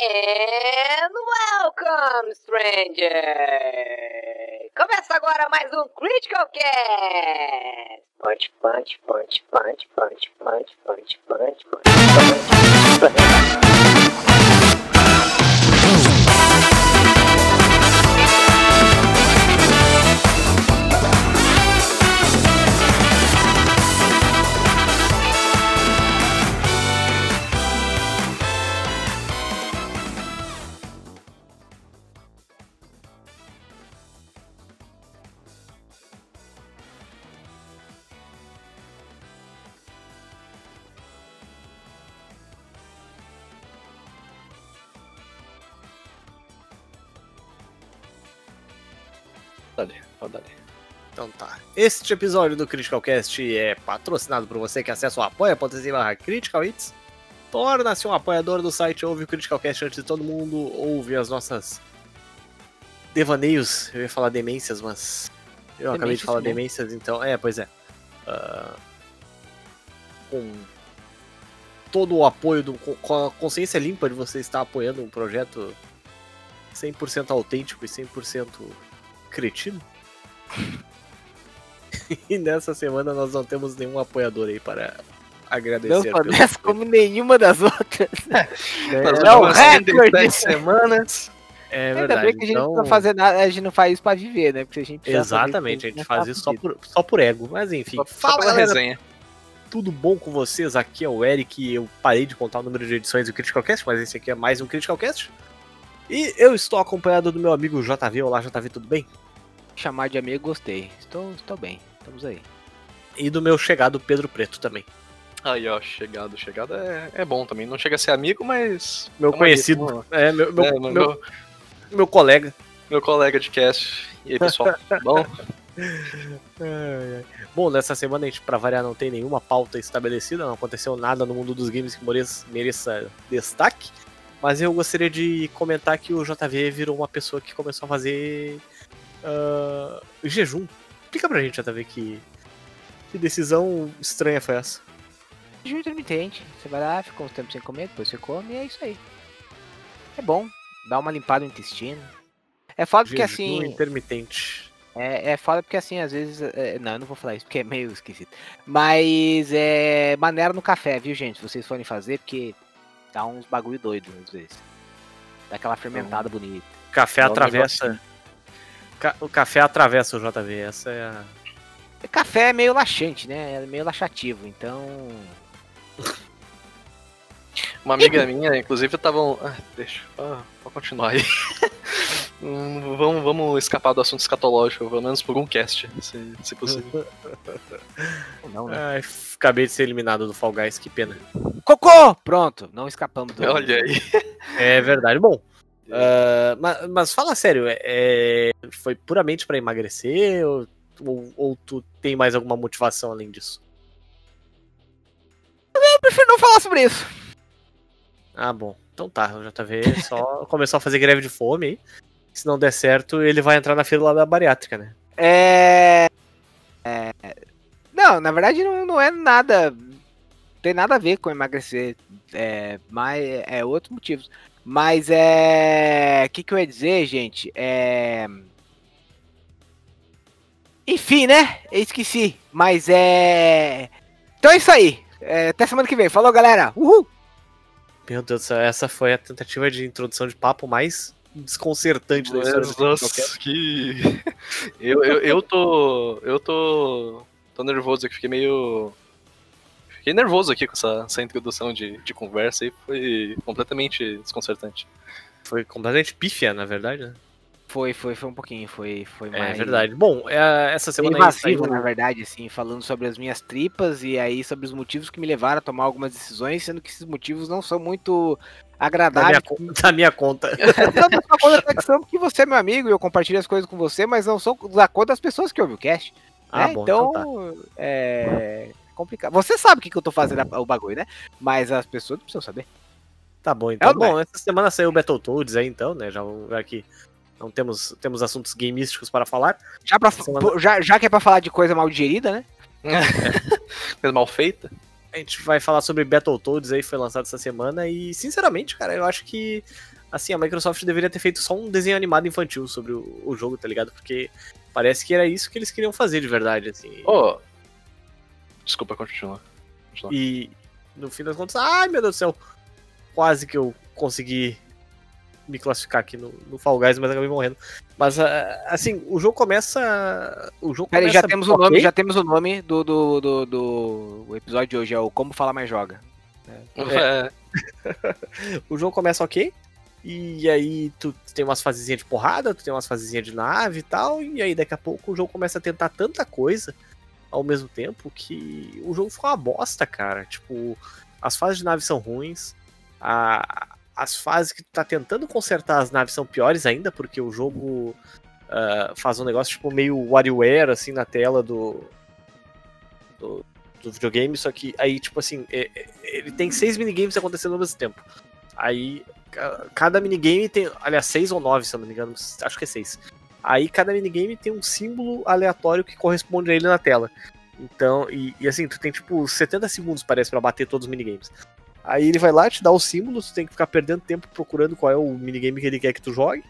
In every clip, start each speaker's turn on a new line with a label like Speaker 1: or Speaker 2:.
Speaker 1: And welcome, stranger! Começa agora mais um Critical Cast! Punch, punch, punch, punch, punch, punch, punch, punch, punch, punch.
Speaker 2: Dale,
Speaker 3: Este episódio do Critical Cast é patrocinado por você que acessa o apoia.se barra Critical Hits. Torna-se um apoiador do site, ouve o Critical Cast antes de todo mundo, ouve as nossas devaneios. Eu ia falar demências, mas eu acabei de
Speaker 2: Demências,
Speaker 3: falar
Speaker 2: bom.
Speaker 3: demências, então. É, pois é. Ah, com todo o apoio, do, com- com a consciência limpa de você estar apoiando um projeto 100% autêntico e 100% cretino. e nessa semana nós não temos nenhum apoiador aí para
Speaker 4: Não
Speaker 3: agradecer.
Speaker 4: só dessa
Speaker 3: apoio.
Speaker 4: como nenhuma das outras.
Speaker 3: É,
Speaker 2: Nas
Speaker 4: é o
Speaker 2: últimas
Speaker 4: recorde.
Speaker 2: 110 semanas.
Speaker 3: é
Speaker 4: Ainda
Speaker 3: verdade.
Speaker 4: bem que a gente
Speaker 3: então,
Speaker 4: não fazer nada, a gente não faz isso pra viver, né? Porque a gente precisa fazer
Speaker 3: Exatamente, a
Speaker 4: isso
Speaker 3: gente faz isso só por, só por ego. Mas enfim,
Speaker 2: Só, só
Speaker 3: fala galera,
Speaker 2: resenha.
Speaker 3: tudo bom com vocês? Aqui é o Eric. Eu parei de contar o número de edições do Critical Cast, mas esse aqui é mais um Critical Cast. E eu estou acompanhado do meu amigo JV. Olá, JV, tudo bem?
Speaker 4: Chamar de amigo, gostei. Estou, estou bem, estamos aí.
Speaker 3: E do meu chegado Pedro Preto também.
Speaker 2: Aí, ó, chegado. Chegado é, é bom também. Não chega a ser amigo, mas.
Speaker 3: Meu
Speaker 2: aí,
Speaker 3: conhecido, é, meu, meu,
Speaker 2: é,
Speaker 3: meu,
Speaker 2: meu,
Speaker 3: meu,
Speaker 2: meu,
Speaker 3: colega.
Speaker 2: colega de cast. E aí, pessoal? bom?
Speaker 3: Ai, ai. Bom, nessa semana a gente, pra variar, não tem nenhuma pauta estabelecida, não aconteceu nada no mundo dos games que mereça, destaque. Mas eu gostaria de comentar que o JV virou uma pessoa que começou a fazer ah, jejum. Explica pra gente, JV, que, que decisão estranha foi essa.
Speaker 4: Jejum intermitente. Você vai lá, fica um tempo sem comer, depois você come e é isso aí. É bom. Dá uma limpada no intestino. É foda porque
Speaker 3: Jejum
Speaker 4: assim.
Speaker 3: intermitente.
Speaker 4: É, é foda porque assim, às vezes. é, não, eu não vou falar isso porque é meio esquisito. Mas é. Maneira no café, viu, gente? Se vocês forem fazer, porque dá uns bagulho doido às vezes. Dá aquela fermentada bonita.
Speaker 3: Café
Speaker 2: É
Speaker 3: atravessa. Ca- o café atravessa o JV, essa é a.
Speaker 4: Café é meio laxante, né? É meio laxativo, então.
Speaker 2: Uma amiga minha, inclusive, estavam. Ah, deixa. Ah, pode continuar aí. Hum, vamos, vamos escapar do assunto escatológico, pelo menos por um cast, se, se possível.
Speaker 4: Não, né?
Speaker 3: Ai, acabei de ser eliminado do Fall Guys, que pena.
Speaker 4: Cocô! Pronto, não escapamos do.
Speaker 2: Olha aí.
Speaker 3: É verdade. Bom, ah, ma- mas, fala sério, é- é, foi puramente pra emagrecer ou, ou, ou tu tem mais alguma motivação além disso?
Speaker 4: Eu prefiro não falar sobre isso.
Speaker 3: Ah, bom. Então tá, o JV só começou a fazer greve de fome aí. Se não der certo, ele vai entrar na fila da bariátrica, né?
Speaker 4: É. é, Não, na verdade não, não é nada. Tem nada a ver com emagrecer. É, mas é outros motivos. Mas é. O que, que eu ia dizer, gente? É. Enfim, né? Eu esqueci. Mas é. Então é isso aí. É, até semana que vem. Falou, galera. Uhul!
Speaker 3: Meu Deus do céu, essa foi a tentativa de introdução de papo mais desconcertante da história.
Speaker 2: Nossa, que. Eu, eu, eu tô. Eu tô. tô nervoso aqui, fiquei meio. Fiquei nervoso aqui com essa, essa introdução de, de conversa aí, foi completamente desconcertante.
Speaker 3: Foi completamente pífia, na verdade, né?
Speaker 4: Foi, foi, foi um pouquinho. Foi, foi
Speaker 3: É
Speaker 4: mais.
Speaker 3: verdade. Bom, é, essa semana
Speaker 4: invasivo,
Speaker 3: saiu-
Speaker 4: na verdade, assim, falando sobre as minhas tripas e aí sobre os motivos que me levaram a tomar algumas decisões, sendo que esses motivos não são muito
Speaker 3: da minha,
Speaker 4: agradáveis.
Speaker 3: da minha conta.
Speaker 4: Não da sua conta até que são, porque você é meu amigo e eu compartilho as coisas com você, mas não são da conta das pessoas que ouvem o cast.
Speaker 3: Ah,
Speaker 4: né?
Speaker 3: bom,
Speaker 4: então,
Speaker 3: então tá.
Speaker 4: é complicado. Você sabe o que, que eu tô fazendo a- o bagulho, né? Mas as pessoas não precisam saber.
Speaker 3: Tá bom, então.
Speaker 4: É não é?
Speaker 3: bom, essa semana saiu o Battletoads aí, então, né? Já, já que não temos, temos assuntos gamísticos para falar.
Speaker 4: Já, pra,
Speaker 3: Semana-
Speaker 4: já, já que é pra falar de coisa mal digerida, né?
Speaker 2: Coisa mal feita.
Speaker 3: A gente vai falar sobre Battletoads aí, foi lançado essa semana. E, sinceramente, cara, eu acho que assim, a Microsoft deveria ter feito só um desenho animado infantil sobre o, o jogo, tá ligado? Porque parece que era isso que eles queriam fazer de verdade, assim.
Speaker 2: Oh. Desculpa, continua. continua.
Speaker 3: E no fim das contas, ai meu Deus do céu, quase que eu consegui me classificar aqui no, no Fall Guys, mas acabei morrendo. Mas ah, assim, o jogo começa. O jogo
Speaker 4: Peraí,
Speaker 3: começa
Speaker 4: já temos o nome, já temos o nome do, do, do, do o episódio de hoje, é o Como Falar Mais Joga.
Speaker 2: É.
Speaker 3: O jogo começa ok. E aí tu tem umas fasezinhas de porrada, tu tem umas fasezinhas de nave e tal, e aí daqui a pouco o jogo começa a tentar tanta coisa ao mesmo tempo que o jogo fica uma bosta, cara. Tipo, as fases de nave são ruins, a- as fases que tu tá tentando consertar as naves são piores ainda, porque o jogo ah, faz um negócio tipo meio WarioWare assim na tela do, do, do videogame, só que aí, tipo assim, é- é- ele tem seis minigames acontecendo ao mesmo tempo. Aí ca- cada minigame tem. Aliás, seis ou nove, se eu não me engano. Acho que é seis. Aí cada minigame tem um símbolo aleatório que corresponde a ele na tela. Então, e, e assim, tu tem tipo 70 segundos, parece, pra bater todos os minigames. Aí ele vai lá, te dá o símbolo, tu tem que ficar perdendo tempo procurando qual é o minigame que ele quer que tu jogue.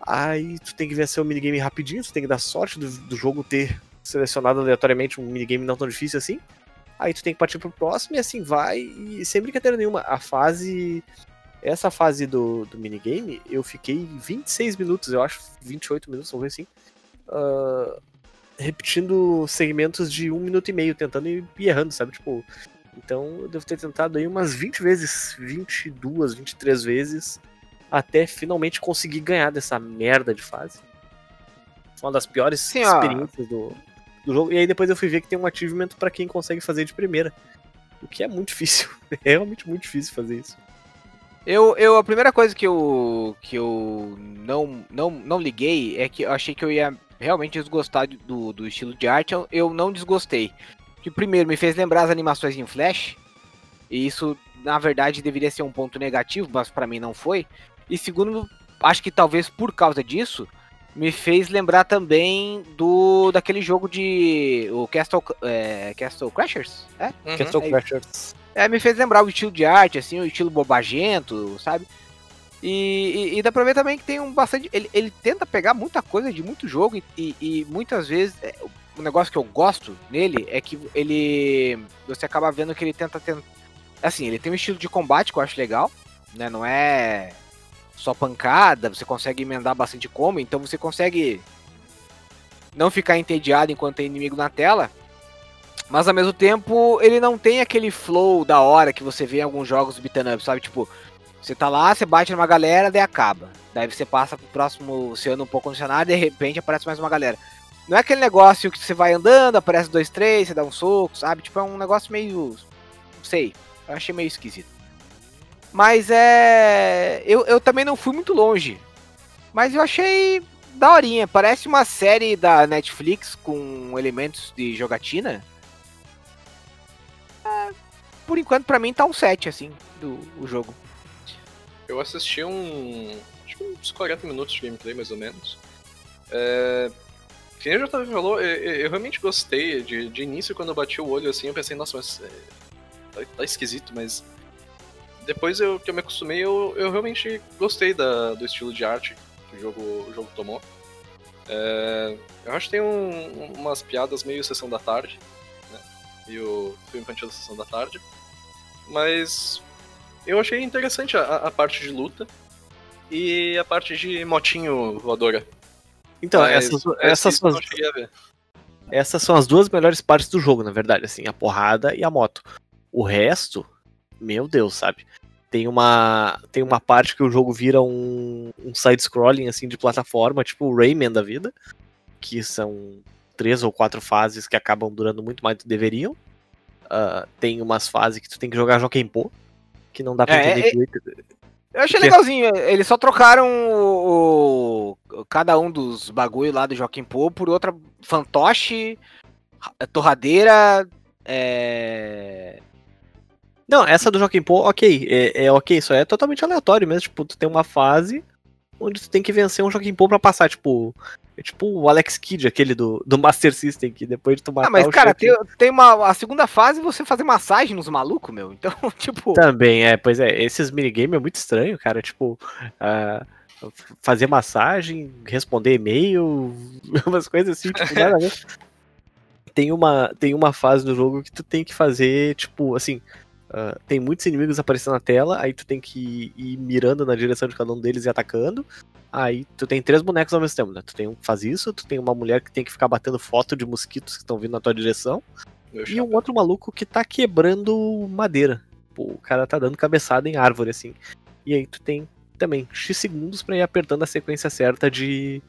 Speaker 3: Aí tu tem que vencer o minigame rapidinho, tu tem que dar sorte do, do jogo ter selecionado aleatoriamente um minigame não tão difícil assim. Aí tu tem que partir pro próximo e assim vai, e sem brincadeira nenhuma. A fase. Essa fase do, do minigame, eu fiquei 26 minutos, eu acho, 28 minutos, vamos ver assim. ah, repetindo segmentos de um minuto e meio, tentando e errando, sabe? Tipo. Então eu devo ter tentado aí umas 20 vezes, 22, 23 vezes, até finalmente conseguir ganhar dessa merda de fase. Uma das piores
Speaker 4: Sim,
Speaker 3: experiências do, do jogo. E aí depois eu fui ver que tem um achievement pra quem consegue fazer de primeira. O que é muito difícil. É realmente muito difícil fazer isso.
Speaker 4: Eu, eu, a primeira coisa que eu, que eu não, não, não liguei é que eu achei que eu ia realmente desgostar do, do estilo de arte. Eu, eu não desgostei. Que primeiro me fez lembrar as animações em Flash. E isso, na verdade, deveria ser um ponto negativo, mas pra mim não foi. E segundo, acho que talvez por causa disso, me fez lembrar também do daquele jogo de. O Castle, é, Castle Crashers? É?
Speaker 2: Uhum.
Speaker 3: Castle Crashers.
Speaker 4: É, me fez lembrar o estilo de arte, assim, o estilo bobagento, sabe? E, e, e dá pra ver também que tem um bastante. Ele, ele tenta pegar muita coisa de muito jogo e, e, e muitas vezes. é, o negócio que eu gosto nele é que ele. Você acaba vendo que ele tenta. tenta assim, ele tem um estilo de combate que eu acho legal, né? Não é só pancada, você consegue emendar bastante combo, então você consegue não ficar entediado enquanto tem inimigo na tela. Mas ao mesmo tempo, ele não tem aquele flow da hora que você vê em alguns jogos beat'em up, sabe? Tipo, você tá lá, você bate numa galera, daí acaba. Daí você passa pro próximo, você anda um pouco no cenário, de repente aparece mais uma galera. Não é aquele negócio que você vai andando, aparece dois, três, você dá um soco, sabe? Tipo, é um negócio meio. Não sei. Eu achei meio esquisito. Mas é. Eu, eu também não fui muito longe. Mas eu achei daorinha. Parece uma série da Netflix com elementos de jogatina. Por enquanto, pra mim, tá um 7, assim, do o jogo.
Speaker 2: Eu assisti um. Acho que uns 40 minutos de gameplay, mais ou menos. É. Que nem o falou, eu- eu realmente gostei. De, de início, quando eu bati o olho assim, eu pensei, nossa, mas. é, tá, tá esquisito, mas. Depois eu, que eu me acostumei, eu, eu realmente gostei da, do estilo de arte que o jogo, o jogo tomou. É, eu acho que tem um- umas piadas meio sessão da tarde, né? E o filme infantil da sessão da tarde. Mas eu achei interessante a, a parte de luta e a parte de motinho voadora.
Speaker 3: Então,
Speaker 2: Mas
Speaker 3: essas,
Speaker 2: essa
Speaker 3: essas, são as, essas são as duas melhores partes do jogo, na verdade, assim, a porrada e a moto. O resto, meu Deus, sabe? Tem uma, tem uma parte que o jogo vira um, um side-scrolling, assim, de plataforma, tipo o Rayman da vida, que são três ou quatro fases que acabam durando muito mais do que deveriam. Ah, tem umas fases que tu tem que jogar Jokenpô, que não dá pra
Speaker 4: É,
Speaker 3: entender
Speaker 4: é-
Speaker 3: direito.
Speaker 4: Eu achei
Speaker 3: Que-
Speaker 4: legalzinho. Eles só trocaram o, o- cada um dos bagulho lá do Joaquim Pô por outra fantoche, ra- torradeira, é...
Speaker 3: Não, essa do Joaquim Pô, ok, é, é ok, isso é totalmente aleatório mesmo, tipo, tu tem uma fase onde tu tem que vencer um Joaquim Pô pra passar, tipo, É tipo o Alex Kidd, aquele do, do Master System, que depois de tu matar
Speaker 4: Ah, mas cara, tem, tem uma. A segunda fase você fazer massagem nos malucos, meu. Então, tipo.
Speaker 3: Também, é, pois é, esses minigames é muito estranho, cara. Tipo, ah, fazer massagem, responder e-mail, umas coisas assim, tipo, nada a ver. Tem uma, tem uma fase do jogo que tu tem que fazer, tipo, assim, ah, tem muitos inimigos aparecendo na tela, aí tu tem que ir mirando na direção de cada um deles e atacando. Aí tu tem três bonecos ao mesmo tempo, né? Tu tem um que faz isso, tu tem uma mulher que tem que ficar batendo foto de mosquitos que estão vindo na tua direção.
Speaker 2: Meu
Speaker 3: E um outro maluco que tá quebrando madeira. Pô, o cara tá dando cabeçada em árvore, assim. E aí tu tem também X segundos pra ir apertando a sequência certa de,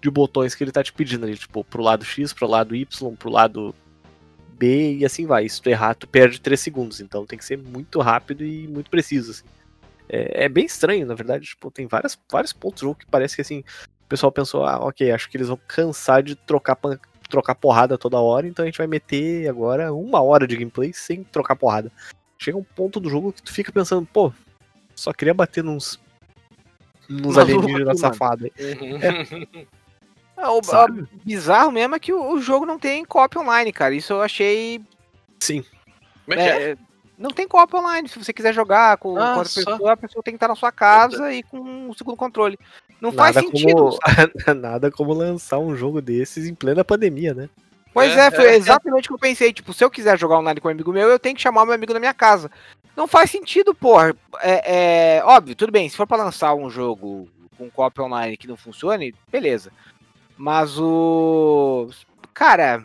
Speaker 3: de botões que ele tá te pedindo ali. Tipo, pro lado X, pro lado Y, pro lado B e assim vai. Se tu errar, tu perde 3 segundos. Então tem que ser muito rápido e muito preciso, assim. É, é bem estranho, na verdade. Tipo, tem várias, vários pontos do jogo que parece que assim. O pessoal pensou, ah, ok, acho que eles vão cansar de trocar pan- trocar porrada toda hora, então a gente vai meter agora uma hora de gameplay sem trocar porrada. Chega um ponto do jogo que tu fica pensando, pô, só queria bater nos. nos alienígenas safados.
Speaker 2: Uhum.
Speaker 4: É, o,
Speaker 3: Sabe?
Speaker 4: o bizarro mesmo é que o, o jogo não tem co-op online, cara. Isso eu achei.
Speaker 3: Sim.
Speaker 2: Como é que é?
Speaker 4: é, não tem co-op online. Se você quiser jogar com,
Speaker 2: Ah,
Speaker 4: com outra pessoa, a pessoa tem que estar na sua casa e com um segundo controle. Não faz
Speaker 3: Nada
Speaker 4: sentido.
Speaker 3: como, nada como lançar um jogo desses em plena pandemia, né?
Speaker 4: Pois
Speaker 2: É,
Speaker 4: é, foi
Speaker 2: é, é.
Speaker 4: exatamente o que eu pensei. Tipo, se eu quiser jogar online com um amigo meu, eu tenho que chamar meu amigo na minha casa. Não faz sentido, porra. É, é, óbvio, tudo bem. Se for pra lançar um jogo com copy online que não funcione, beleza. Mas o. Cara,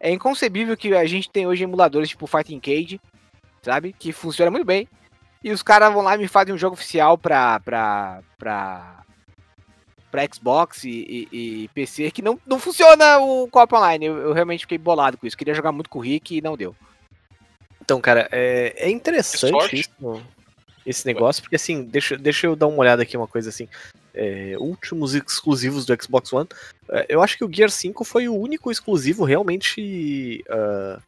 Speaker 4: é inconcebível que a gente tem hoje emuladores tipo Fighting Cage, sabe? Que funciona muito bem. E os caras vão lá e me fazem um jogo oficial pra. pra. pra. pra Xbox e, e- e PC que não, não funciona o co-op online. Eu, eu realmente fiquei bolado com isso. Queria jogar muito com o Rick e não deu.
Speaker 3: Então, cara, é, é interessante isso, esse negócio, porque assim, deixa, deixa eu dar uma olhada aqui, uma coisa assim. é, últimos exclusivos do Xbox One. É, eu acho que o Gear 5 foi o único exclusivo realmente. ah,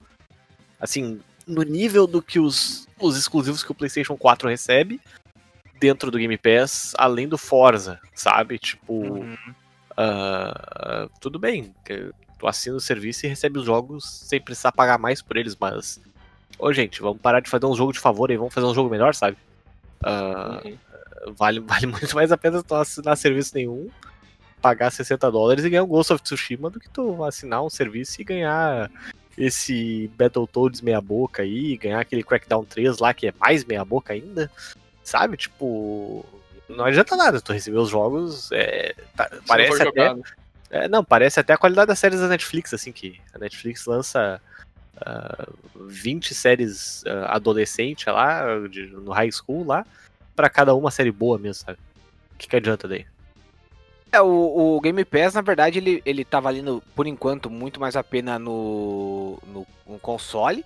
Speaker 3: assim, no nível do que os, os exclusivos que o PlayStation 4 recebe dentro do Game Pass, além do Forza, sabe? Tipo.
Speaker 4: Uhum.
Speaker 3: Ah, tudo bem, tu assina o serviço e recebe os jogos sem precisar pagar mais por eles, mas. Ô, gente, vamos parar de fazer um jogo de favor e vamos fazer um jogo melhor, sabe? Ah,
Speaker 2: Uhum.
Speaker 3: vale, vale muito mais a pena tu assinar serviço nenhum, pagar 60 dólares e ganhar um Ghost of Tsushima do que tu assinar um serviço e ganhar esse Battletoads meia boca aí, ganhar aquele Crackdown 3 lá que é mais meia boca ainda, sabe? Tipo, não adianta nada tu receber os jogos, é, tá-
Speaker 2: não
Speaker 3: parece
Speaker 2: for
Speaker 3: até, é, não, parece até a qualidade das séries da Netflix, assim, que a Netflix lança ah, 20 séries ah, adolescente lá, de- no high school lá, pra cada uma série boa mesmo, sabe? O que, que adianta daí?
Speaker 4: É, o, o Game Pass, na verdade, ele, ele tá valendo, por enquanto, muito mais a pena no, no, no console.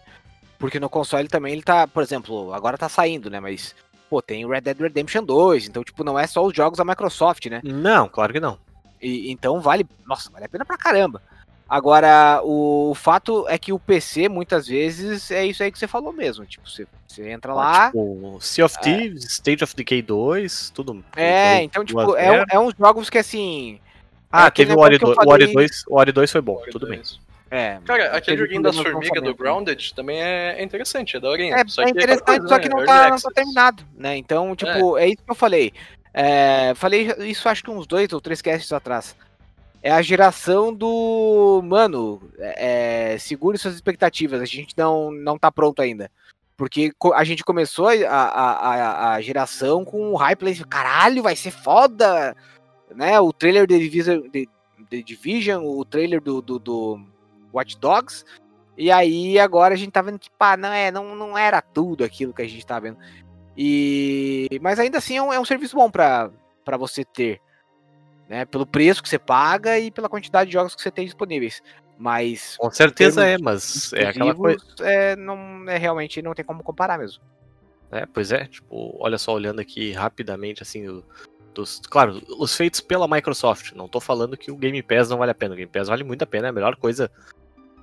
Speaker 4: Porque no console também ele tá, por exemplo, agora tá saindo, né? Mas, pô, tem o Red Dead Redemption 2, então, tipo, não é só os jogos da Microsoft, né?
Speaker 3: Não, claro que não.
Speaker 4: E, então vale, nossa, vale a pena pra caramba. Agora, o, o fato é que o PC, muitas vezes, é isso aí que você falou mesmo. Tipo, você, você entra lá.
Speaker 3: Tipo, Sea of Thieves, State of Decay 2, tudo.
Speaker 4: é,
Speaker 3: tudo-
Speaker 4: então, tipo, é, um- é uns jogos que assim.
Speaker 3: Ah,
Speaker 4: é aquele
Speaker 3: teve o Ori,
Speaker 4: eu
Speaker 3: 2, o Ori
Speaker 4: falei-
Speaker 3: 2, o Ori 2 foi bom, tudo bem.
Speaker 4: É,
Speaker 2: Cara, aquele joguinho das formigas do? Grounded também é é interessante, é daorinha.
Speaker 4: É,
Speaker 2: só
Speaker 4: é
Speaker 2: que
Speaker 4: interessante,
Speaker 2: coisa,
Speaker 4: só que
Speaker 2: né,
Speaker 4: não tá, não tá terminado, né? Então, tipo, é, isso que eu falei. É, falei isso acho que uns dois ou três casts atrás. É a geração do. Mano, é, segure suas expectativas. A gente não, não tá pronto ainda. Porque a gente começou a, a, a, a geração com o hype caralho, vai ser foda! Né? O trailer de Division, de, de Division o trailer do, do, do Watch Dogs. E aí agora a gente tá vendo que, pá, não, é, não, não era tudo aquilo que a gente tá vendo. E mas ainda assim é um, é um serviço bom pra você ter, né? Pelo preço que você paga e pela quantidade de jogos que você tem disponíveis. Mas
Speaker 3: Com certeza é, mas é aquela coisa.
Speaker 4: é, não é realmente não tem como comparar mesmo.
Speaker 3: É, pois é, tipo, olha só, olhando aqui rapidamente, assim, o- dos, claro, os feitos pela Microsoft. Não tô falando que o Game Pass não vale a pena. O Game Pass vale muito a pena, é a melhor coisa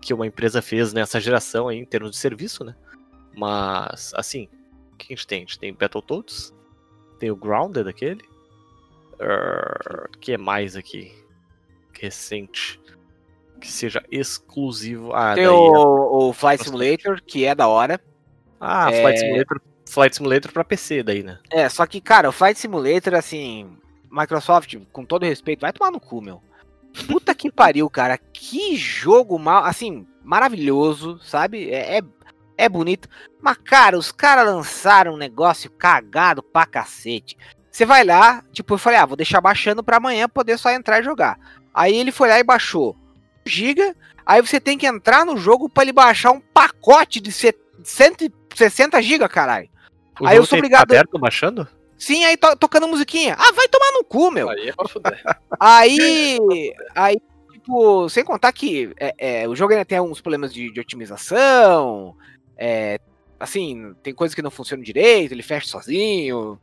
Speaker 3: que uma empresa fez nessa geração aí, em termos de serviço, né? Mas, assim, o que a gente tem? A gente tem Battletoads, tem o Grounded aquele. O que mais aqui? recente que seja exclusivo. Ah,
Speaker 4: Tem
Speaker 3: daí é-
Speaker 4: o, o Flight Simulator, que é da hora.
Speaker 3: Ah,
Speaker 4: é-
Speaker 3: Flight Simulator, Flight Simulator pra PC daí, né?
Speaker 4: É, só que, cara, o Flight Simulator, assim, Microsoft, com todo respeito, vai tomar no cu, meu. Puta que pariu, cara. Que jogo mal, assim, maravilhoso, sabe? É, é, é bonito. Mas, cara, os caras lançaram um negócio cagado pra cacete. Você vai lá, tipo, eu falei, ah, vou deixar baixando pra amanhã poder só entrar e jogar. Aí ele foi lá e baixou giga, aí você tem que entrar no jogo pra ele baixar um pacote de se- 160 GB, caralho.
Speaker 3: O
Speaker 4: Aí eu sou obrigado-
Speaker 3: aberto baixando?
Speaker 4: Sim, aí to- tocando musiquinha. Ah, vai tomar no cu, meu.
Speaker 2: Aí é pra fuder.
Speaker 4: Aí, aí, tipo, sem contar que é, é, o jogo ainda tem alguns problemas de, de otimização. é, assim, tem coisas que não funcionam direito, ele fecha sozinho.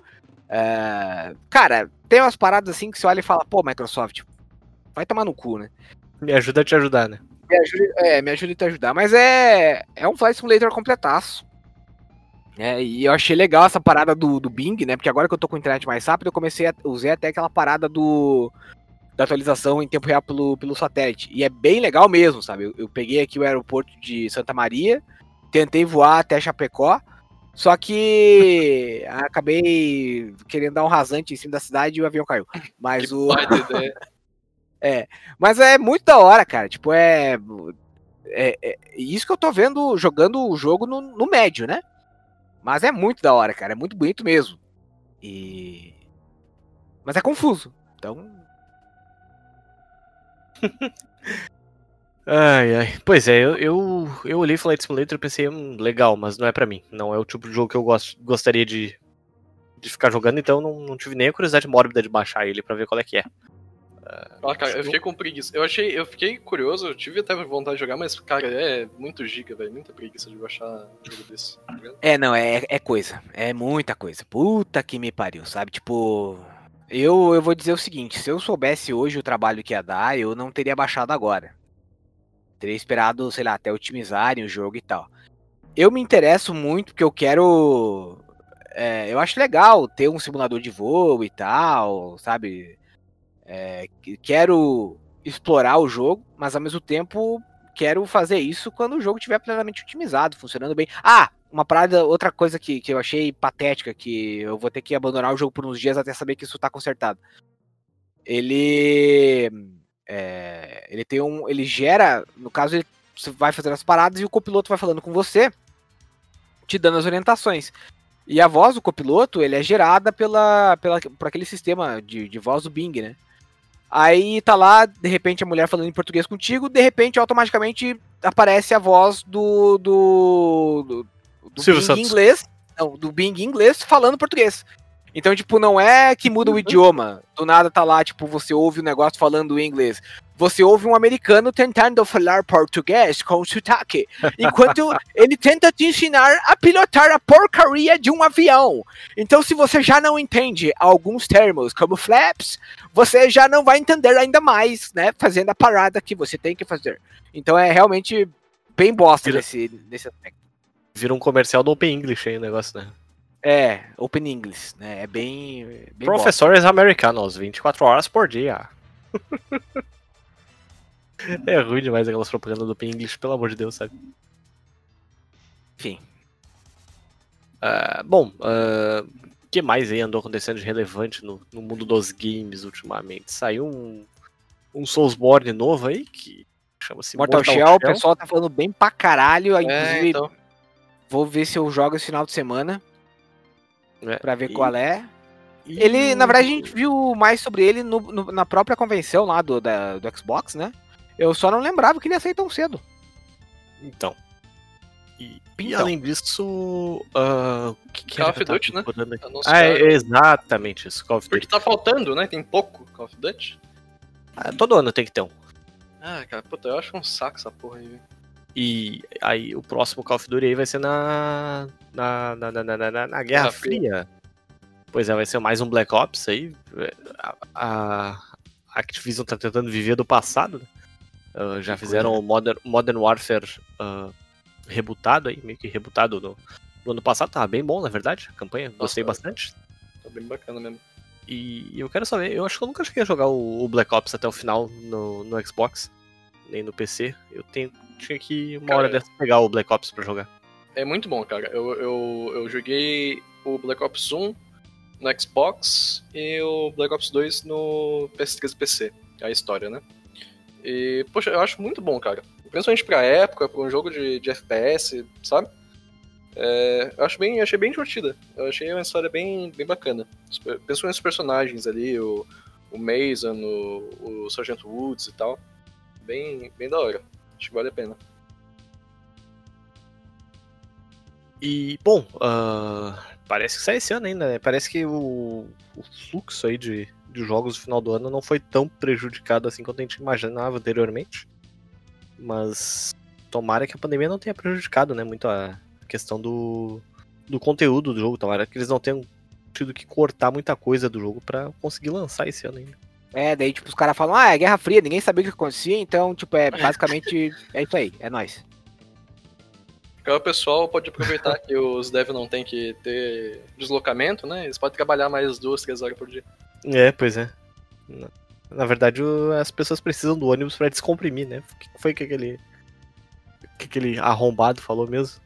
Speaker 4: É, cara, tem umas paradas assim que você olha e fala, pô, Microsoft, vai tomar no cu, né?
Speaker 3: Me ajuda a te ajudar, né?
Speaker 4: Me ajuda, é, me ajuda a te ajudar. Mas é, é um Flight Simulator completaço. É, e eu achei legal essa parada do, do Bing, né? Porque agora que eu tô com a internet mais rápido, eu comecei a usar até aquela parada do da atualização em tempo real pelo, pelo satélite. E é bem legal mesmo, sabe? Eu, eu peguei aqui o aeroporto de Santa Maria, tentei voar até Chapecó, só que acabei querendo dar um rasante em cima da cidade e o avião caiu. Mas o.
Speaker 2: Vai ter ideia.
Speaker 4: Mas é muito da hora, cara. Tipo, é. É, é isso que eu tô vendo jogando o jogo no, no médio, né? Mas é muito da hora, cara. É muito bonito mesmo. E. Mas é confuso. Então.
Speaker 3: Ai, ai. Pois é, eu, eu, eu olhei Flight Simulator e pensei, hum, legal, mas não é pra mim. Não é o tipo de jogo que eu gosto, gostaria de, de ficar jogando, então não, não tive nem a curiosidade mórbida de baixar ele pra ver qual é que é.
Speaker 2: Ah, cara, eu fiquei com preguiça. Eu achei, eu fiquei curioso, eu tive até vontade de jogar, mas, cara, é muito giga, velho. Muita preguiça de baixar um jogo desse. tá?
Speaker 4: É, não, é, é coisa. É muita coisa. Puta que me pariu, sabe? Tipo. Eu, eu vou dizer o seguinte: se eu soubesse hoje o trabalho que ia dar, eu não teria baixado agora. Teria esperado, sei lá, até otimizarem o jogo e tal. Eu me interesso muito porque eu quero. é, eu acho legal ter um simulador de voo e tal, sabe? É, que- quero explorar o jogo, mas ao mesmo tempo quero fazer isso quando o jogo estiver plenamente otimizado, funcionando bem. Ah, uma parada, outra coisa que, que eu achei patética, que eu vou ter que abandonar o jogo por uns dias até saber que isso tá consertado. Ele. É, ele tem um. Ele gera. No caso, ele você vai fazendo as paradas e o copiloto vai falando com você, te dando as orientações. E a voz do copiloto, ele é gerada pela, pela, por aquele sistema de, de voz do Bing, né? Aí tá lá, de repente a mulher falando em português contigo, de repente automaticamente aparece a voz do do, do, do Bing
Speaker 3: Santos.
Speaker 4: inglês, não, do Bing inglês falando português. Então, tipo, não é que muda o idioma. Do nada tá lá, tipo, você ouve o negócio falando inglês. Você ouve um americano tentando falar português com sotaque, enquanto ele tenta te ensinar a pilotar a porcaria de um avião. Então, se você já não entende alguns termos, como flaps, você já não vai entender ainda mais, né? Fazendo a parada que você tem que fazer. Então é realmente bem bosta
Speaker 3: Vira-
Speaker 4: nesse, nesse aspecto.
Speaker 3: Vira um comercial do Open English aí o negócio, né?
Speaker 4: É, Open English, né? É bem. bem bosta.
Speaker 3: Professores americanos, 24 horas por dia. é ruim demais aquelas propagandas do Open English, pelo amor de Deus, sabe?
Speaker 4: Enfim.
Speaker 3: Ah, bom, o que mais aí andou acontecendo de relevante no, no mundo dos games ultimamente? Saiu um, um Soulsborne novo aí que chama-se
Speaker 4: Mortal, Shell, o pessoal tá falando bem pra caralho. Inclusive,
Speaker 2: É, então.
Speaker 4: vou ver se eu jogo esse final de semana
Speaker 3: É,
Speaker 4: pra ver
Speaker 3: e-
Speaker 4: qual é.
Speaker 3: e-
Speaker 4: Ele, na verdade, a gente viu mais sobre ele no- no- na própria convenção lá do, da- do Xbox, né? Eu só não lembrava que ele ia sair tão cedo.
Speaker 3: Então. E, e
Speaker 4: Então.
Speaker 3: além disso, ah, o que, que
Speaker 2: Call of Duty, né?
Speaker 3: Ah, é, exatamente isso, Call of
Speaker 2: Porque
Speaker 3: Duty.
Speaker 2: tá faltando, né? Tem pouco Call of Duty.
Speaker 3: Ah, todo ano tem que ter um.
Speaker 2: Ah, cara, puta, eu acho um saco essa porra aí. velho.
Speaker 3: E aí o próximo Call of Duty vai ser na. na, na, na, na, na- Guerra Fria. Pois é, vai ser mais um Black Ops aí. A, a Activision tá tentando viver do passado, né? Ah, já fizeram o Modern, Modern Warfare ah, rebutado aí, meio que rebutado no, no ano passado. Tava bem bom, na verdade, a campanha. Gostei
Speaker 2: Nossa,
Speaker 3: bastante.
Speaker 2: Tá bem bacana mesmo.
Speaker 3: E eu quero saber, eu acho que eu nunca cheguei a jogar o o Black Ops até o final no, no Xbox, nem no PC. Eu tenho, tinha que uma
Speaker 2: Cara,
Speaker 3: hora dessa pegar o Black Ops pra jogar.
Speaker 2: É muito bom, cara. Eu, eu, eu joguei o Black Ops 1 no Xbox e o Black Ops 2 no PS3 e PC. É a história, né? E, poxa, eu acho muito bom, cara. Principalmente pra época, pra um jogo de, de FPS, sabe? É, eu acho bem, achei bem divertida. Eu achei uma história bem, bem bacana. Os per- Principalmente os personagens ali, o, o Mason, o, o Sargento Woods e tal. Bem, bem da hora. Acho que vale a pena.
Speaker 3: E, bom, ah, parece que sai esse ano ainda, né? Parece que o, o fluxo aí de, de jogos no final do ano não foi tão prejudicado assim quanto a gente imaginava anteriormente. Mas tomara que a pandemia não tenha prejudicado, né, muito a questão do, do conteúdo do jogo. Tomara que eles não tenham tido que cortar muita coisa do jogo pra conseguir lançar esse ano ainda.
Speaker 4: É, daí, tipo, os caras falam, ah, é Guerra Fria, ninguém sabia o que acontecia, então, tipo, é basicamente. é isso aí, é nóis.
Speaker 2: Então o pessoal pode aproveitar que os devs não tem que ter deslocamento, né? Eles podem trabalhar mais duas, três horas por dia.
Speaker 3: É, pois é. Na, verdade, as pessoas precisam do ônibus pra descomprimir, né? O que foi que aquele. que aquele arrombado falou mesmo?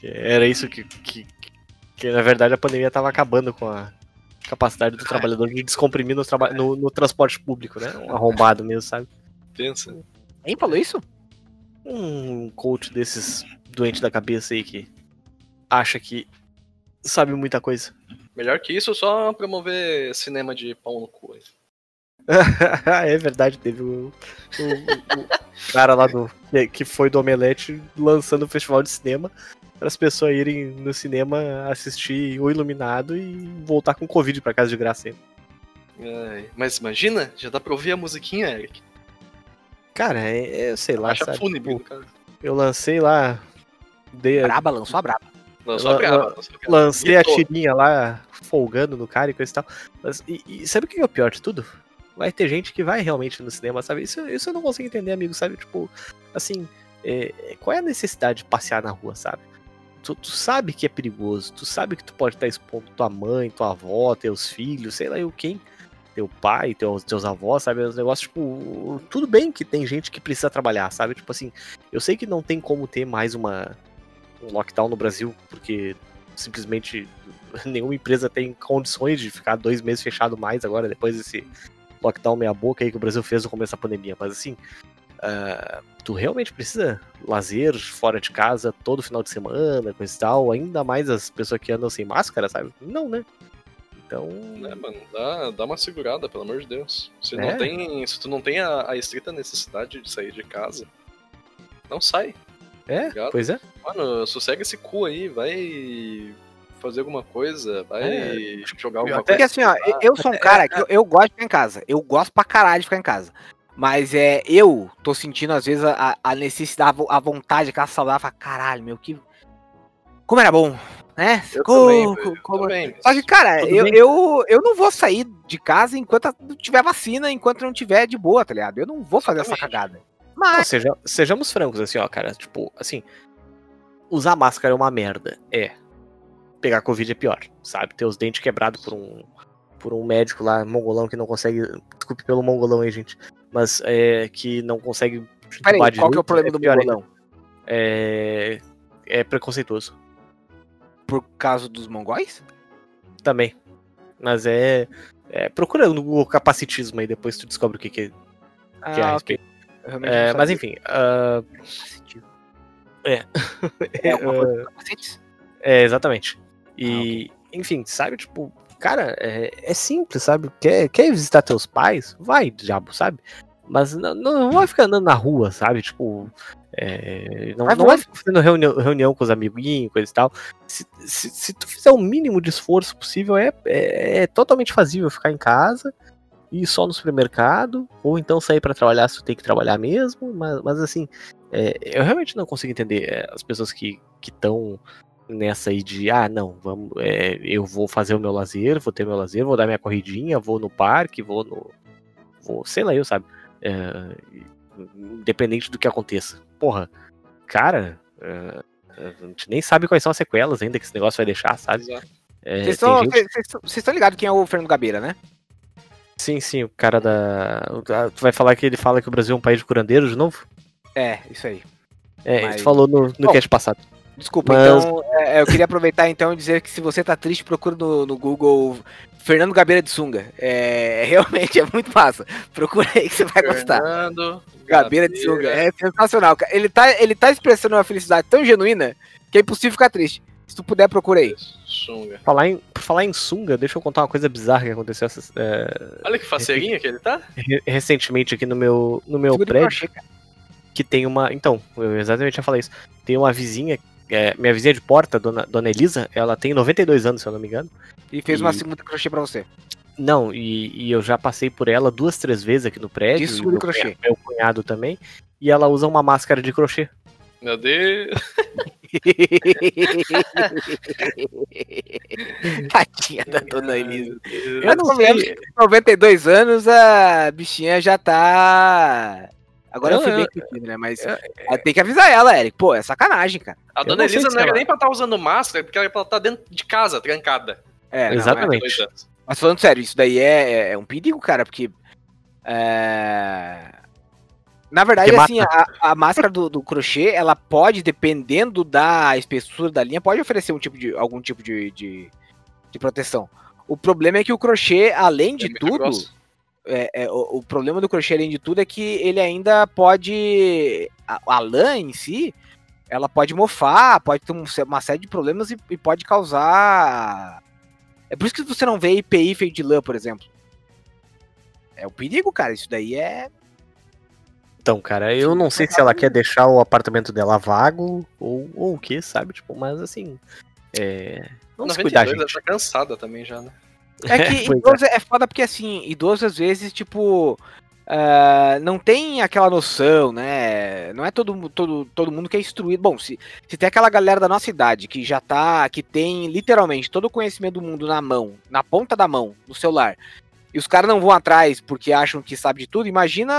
Speaker 3: Que era isso que, que, que- que, na verdade a pandemia tava acabando com a capacidade do trabalhador de descomprimir no, traba- no, no transporte público, né? Um arrombado mesmo, sabe?
Speaker 2: Pensa.
Speaker 4: Quem falou isso?
Speaker 3: Um coach desses doente da cabeça aí que acha que sabe muita coisa.
Speaker 2: Melhor que isso, só promover cinema de pau no cu. aí.
Speaker 3: é verdade, teve o, o- o cara lá do. que- foi do Omelete lançando o festival de cinema para as pessoas irem no cinema assistir o Iluminado e voltar com Covid pra casa de graça ainda.
Speaker 2: Ai, mas imagina, já dá pra ouvir a musiquinha, Eric.
Speaker 3: Cara, é, é, eu sei lá,
Speaker 2: Acha
Speaker 3: sabe?
Speaker 2: fúnebre,
Speaker 3: Tipo,
Speaker 2: cara.
Speaker 3: eu lancei lá. Dei,
Speaker 4: Braba, lançou a braba.
Speaker 2: Não, só
Speaker 3: la-
Speaker 2: brava, só brava.
Speaker 3: lancei a tirinha lá, folgando no cara e coisa e tal. Mas, e, e sabe o que é o pior de tudo? Vai ter gente que vai realmente no cinema, sabe? Isso, isso eu não consigo entender, amigo, sabe? Tipo, assim, é, qual é a necessidade de passear na rua, sabe? Tu, tu sabe que é perigoso, tu sabe que tu pode estar expondo tua mãe, tua avó, teus filhos, sei lá eu quem, teu pai, teus, teus avós, sabe? Os negócios, tipo, tudo bem que tem gente que precisa trabalhar, sabe? Tipo assim, eu sei que não tem como ter mais uma um lockdown no Brasil, porque simplesmente nenhuma empresa tem condições de ficar dois meses fechado mais agora, depois desse lockdown meia boca aí que o Brasil fez no começo da pandemia. Mas assim, ah, tu realmente precisa lazer fora de casa todo final de semana, coisa e tal, ainda mais as pessoas que andam sem máscara, sabe? Não, né? Então,
Speaker 2: É, mano, dá, dá uma segurada, pelo amor de Deus. Se,
Speaker 3: É.
Speaker 2: não tem, se tu não tem a, a estrita necessidade de sair de casa, não sai.
Speaker 3: é,
Speaker 2: Obrigado.
Speaker 3: pois é.
Speaker 2: Mano, sossega esse cu aí, vai fazer alguma coisa, vai
Speaker 3: É,
Speaker 2: jogar alguma
Speaker 3: até-
Speaker 4: Porque
Speaker 2: coisa.
Speaker 4: assim, ó, eu sou um cara que eu, eu gosto de ficar em casa. Eu gosto pra caralho de ficar em casa. Mas é, eu tô sentindo, às vezes, a, a necessidade, a vo- a vontade, aquela saudade, falar, caralho, meu, que. Como era bom, né?
Speaker 2: Eu
Speaker 4: Co-
Speaker 2: também,
Speaker 4: co-. Só que, cara, eu,
Speaker 3: bem?
Speaker 4: eu, eu não vou sair de casa enquanto não tiver vacina, enquanto não tiver de boa, tá ligado? Eu não vou fazer essa cagada.
Speaker 3: Não,
Speaker 4: Mas,
Speaker 3: seja- sejamos francos, assim, ó, cara. Tipo, assim, usar máscara é uma merda. É. Pegar Covid é pior, sabe? Ter os dentes quebrados por um, por um médico lá, mongolão, que não consegue. Desculpe pelo mongolão aí, gente. Mas é que não consegue.
Speaker 4: peraí, qual que é o
Speaker 3: direito,
Speaker 4: problema do
Speaker 3: pior ainda.
Speaker 4: mongolão?
Speaker 3: É. É preconceituoso.
Speaker 4: Por causa dos mongóis?
Speaker 3: Também. Mas é. é procura no Google capacitismo aí, depois tu descobre o que, que é.
Speaker 4: Ah,
Speaker 3: Que é a respeito.
Speaker 4: Realmente
Speaker 3: É, mas enfim. ah,
Speaker 4: É alguma coisa
Speaker 3: ah,
Speaker 4: com capacetes?
Speaker 3: É, exatamente. E, enfim, sabe, tipo, cara, é, é simples, sabe? Quer, quer visitar teus pais? Vai, diabo, sabe? Mas não, não vai ficar andando na rua, sabe? Tipo, é, não,
Speaker 4: Vai
Speaker 3: não vai ficar fazendo reunião, reunião com os amiguinhos, coisa e tal. Se, se, se tu fizer o mínimo de esforço possível, é, é, é totalmente fazível ficar em casa, ir só no supermercado, ou então sair pra trabalhar se tu tem que trabalhar mesmo. Mas, mas assim, é, eu realmente não consigo entender é, as pessoas que estão nessa aí de, ah, não, vamos, é, eu vou fazer o meu lazer, vou ter meu lazer, vou dar minha corridinha, vou no parque, vou no. Vou, sei lá, eu, sabe? É, independente do que aconteça. Porra, cara, é, a gente nem sabe quais são as sequelas ainda que esse negócio vai deixar, sabe? É,
Speaker 4: Vocês estão ligados quem é o Fernando Gabeira, né?
Speaker 3: Sim, sim, o cara da. Tu vai falar que ele fala que o Brasil é um país de curandeiros de novo?
Speaker 4: É, isso aí.
Speaker 3: É,
Speaker 4: Mas-
Speaker 3: falou no, no
Speaker 4: Bom,
Speaker 3: cast passado.
Speaker 4: Desculpa,
Speaker 3: Mas-
Speaker 4: então é, eu queria aproveitar então e dizer que se você tá triste, procura no, no Google Fernando Gabeira de Sunga. É, realmente é muito massa. Procura aí que você vai gostar.
Speaker 2: Fernando
Speaker 4: Gabeira de Sunga. É sensacional, cara. Ele tá, ele tá expressando uma felicidade tão genuína que é impossível ficar triste. Se tu puder, procura aí.
Speaker 2: Sunga.
Speaker 3: Falar em, por falar em sunga, deixa eu contar uma coisa bizarra que aconteceu essas- é,
Speaker 2: Olha que faceirinha que ele tá.
Speaker 3: re- recentemente aqui no meu, no meu prédio. que tem uma. Então, eu exatamente já falei isso. Tem uma vizinha, é, minha vizinha de porta, dona, dona Elisa, ela tem 92 anos, se eu não me engano.
Speaker 4: E fez uma
Speaker 3: E-
Speaker 4: segunda crochê pra você.
Speaker 3: Não, e, e eu já passei por ela duas, três vezes aqui no prédio.
Speaker 4: De
Speaker 3: meu
Speaker 4: e crochê.
Speaker 3: cunhado- Meu cunhado também. E ela usa uma máscara de crochê.
Speaker 2: Meu Deus.
Speaker 4: Tadinha da dona Elisa.
Speaker 2: Eu
Speaker 4: Eu não lembro. 92 anos, a bichinha já tá. Agora eu,
Speaker 3: Eu-
Speaker 4: fui bem
Speaker 3: eu-
Speaker 4: contigo, né? Mas
Speaker 3: eu-
Speaker 4: ah, tem que avisar ela, Eric. Pô, é sacanagem, cara.
Speaker 2: A
Speaker 3: Eu
Speaker 2: dona Elisa não era
Speaker 3: ela-
Speaker 2: nem pra estar usando máscara, porque ela era pra estar dentro de casa, trancada.
Speaker 4: É, não,
Speaker 3: Exatamente.
Speaker 4: É. Mas falando sério, isso daí é, é- é um perigo, cara, porque. é, Na verdade, assim, a, a máscara do, do crochê, ela pode, dependendo da espessura da linha, pode oferecer um tipo de, algum tipo de, de, de proteção. O problema é que o crochê, além de
Speaker 2: É
Speaker 4: tudo,
Speaker 2: grosso.
Speaker 4: É, é, o, o problema do crochê, além de tudo, é que ele ainda pode. A, a lã em si, ela pode mofar, pode ter um- uma série de problemas e, e pode causar. É por isso que você não vê IPI feito de lã, por exemplo. É o perigo, cara. Isso daí é.
Speaker 3: Então, cara, eu não sei se ela quer deixar o apartamento dela vago ou, ou o que, sabe? Tipo, mas assim. É. Vamos cuidar,
Speaker 2: 92, ela
Speaker 3: gente.
Speaker 2: tá cansada também já, né?
Speaker 4: É que
Speaker 3: Pois
Speaker 4: idoso é. foda porque assim, idoso às vezes, tipo. ah, não tem aquela noção, né? Não é todo, todo, todo mundo que é instruído. Bom, se, se tem aquela galera da nossa idade que já tá. que tem literalmente todo o conhecimento do mundo na mão, na ponta da mão, no celular. E os caras não vão atrás porque acham que sabe de tudo. Imagina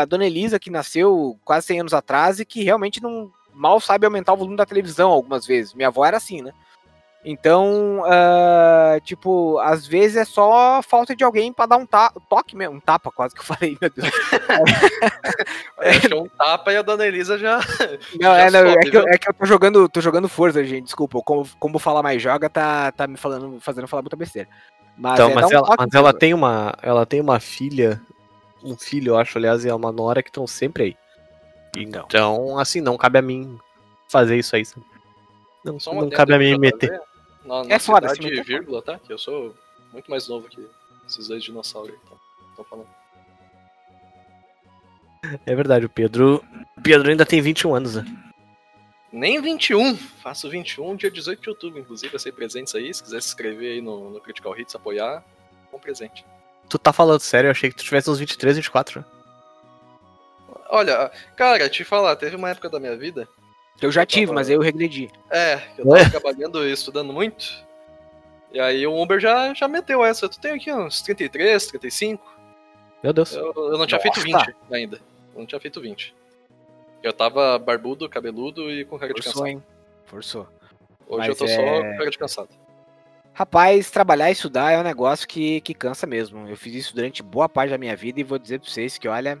Speaker 4: a dona Elisa que nasceu quase 100 anos atrás e que realmente não mal sabe aumentar o volume da televisão algumas vezes. Minha avó era assim, né? Então, ah, tipo, às vezes é só falta de alguém pra dar um ta toque mesmo, um tapa quase que eu falei, meu Deus.
Speaker 2: É um tapa e a dona Elisa já.
Speaker 4: Não,
Speaker 2: Já
Speaker 4: é, não, é,
Speaker 2: sobe,
Speaker 4: que, eu- é que eu tô jogando, tô jogando força, gente, desculpa. Como, como falar mais joga, tá, tá me falando, fazendo falar muita besteira. Mas,
Speaker 3: Então,
Speaker 4: é,
Speaker 3: mas,
Speaker 4: um
Speaker 3: ela, mas ela tem uma. Ela tem uma filha. Um filho, eu acho, aliás, e uma nora que estão sempre aí. Então, assim, não cabe a mim fazer isso aí. Não, não cabe a mim meter.
Speaker 2: Na, na
Speaker 4: É foda,
Speaker 2: cidade,
Speaker 4: é foda.
Speaker 2: vírgula, tá? Que eu sou muito mais novo que esses dois dinossauros aí. Tô falando.
Speaker 3: É verdade, o Pedro. O Pedro ainda tem 21 anos, né?
Speaker 2: Nem 21. Faço 21 dia 18 de outubro, inclusive. Vai ser presentes aí. Se quiser se inscrever aí no, no Critical Hits, apoiar, bom presente.
Speaker 3: Tu tá falando sério, eu achei que tu tivesse uns 23, 24. né?
Speaker 2: Olha, cara, te falar, teve uma época da minha vida.
Speaker 4: Eu já
Speaker 2: eu
Speaker 4: tive,
Speaker 2: tava-
Speaker 4: mas aí eu regredi.
Speaker 2: É, que eu tava trabalhando e estudando muito. E aí o Uber já, já meteu essa. Tu tem aqui uns 33, 35.
Speaker 3: Meu Deus.
Speaker 2: Eu, eu não tinha feito
Speaker 4: Nossa.
Speaker 2: 20 ainda. Eu não tinha feito 20. Eu tava barbudo, cabeludo e com cara de
Speaker 4: Forçou,
Speaker 2: cansado.
Speaker 4: hein? Forçou.
Speaker 2: Hoje
Speaker 4: Mas
Speaker 2: eu tô
Speaker 4: é-
Speaker 2: só com cara de cansado.
Speaker 4: Rapaz, trabalhar e estudar é um negócio que, que cansa mesmo. Eu fiz isso durante boa parte da minha vida e vou dizer pra vocês que, olha.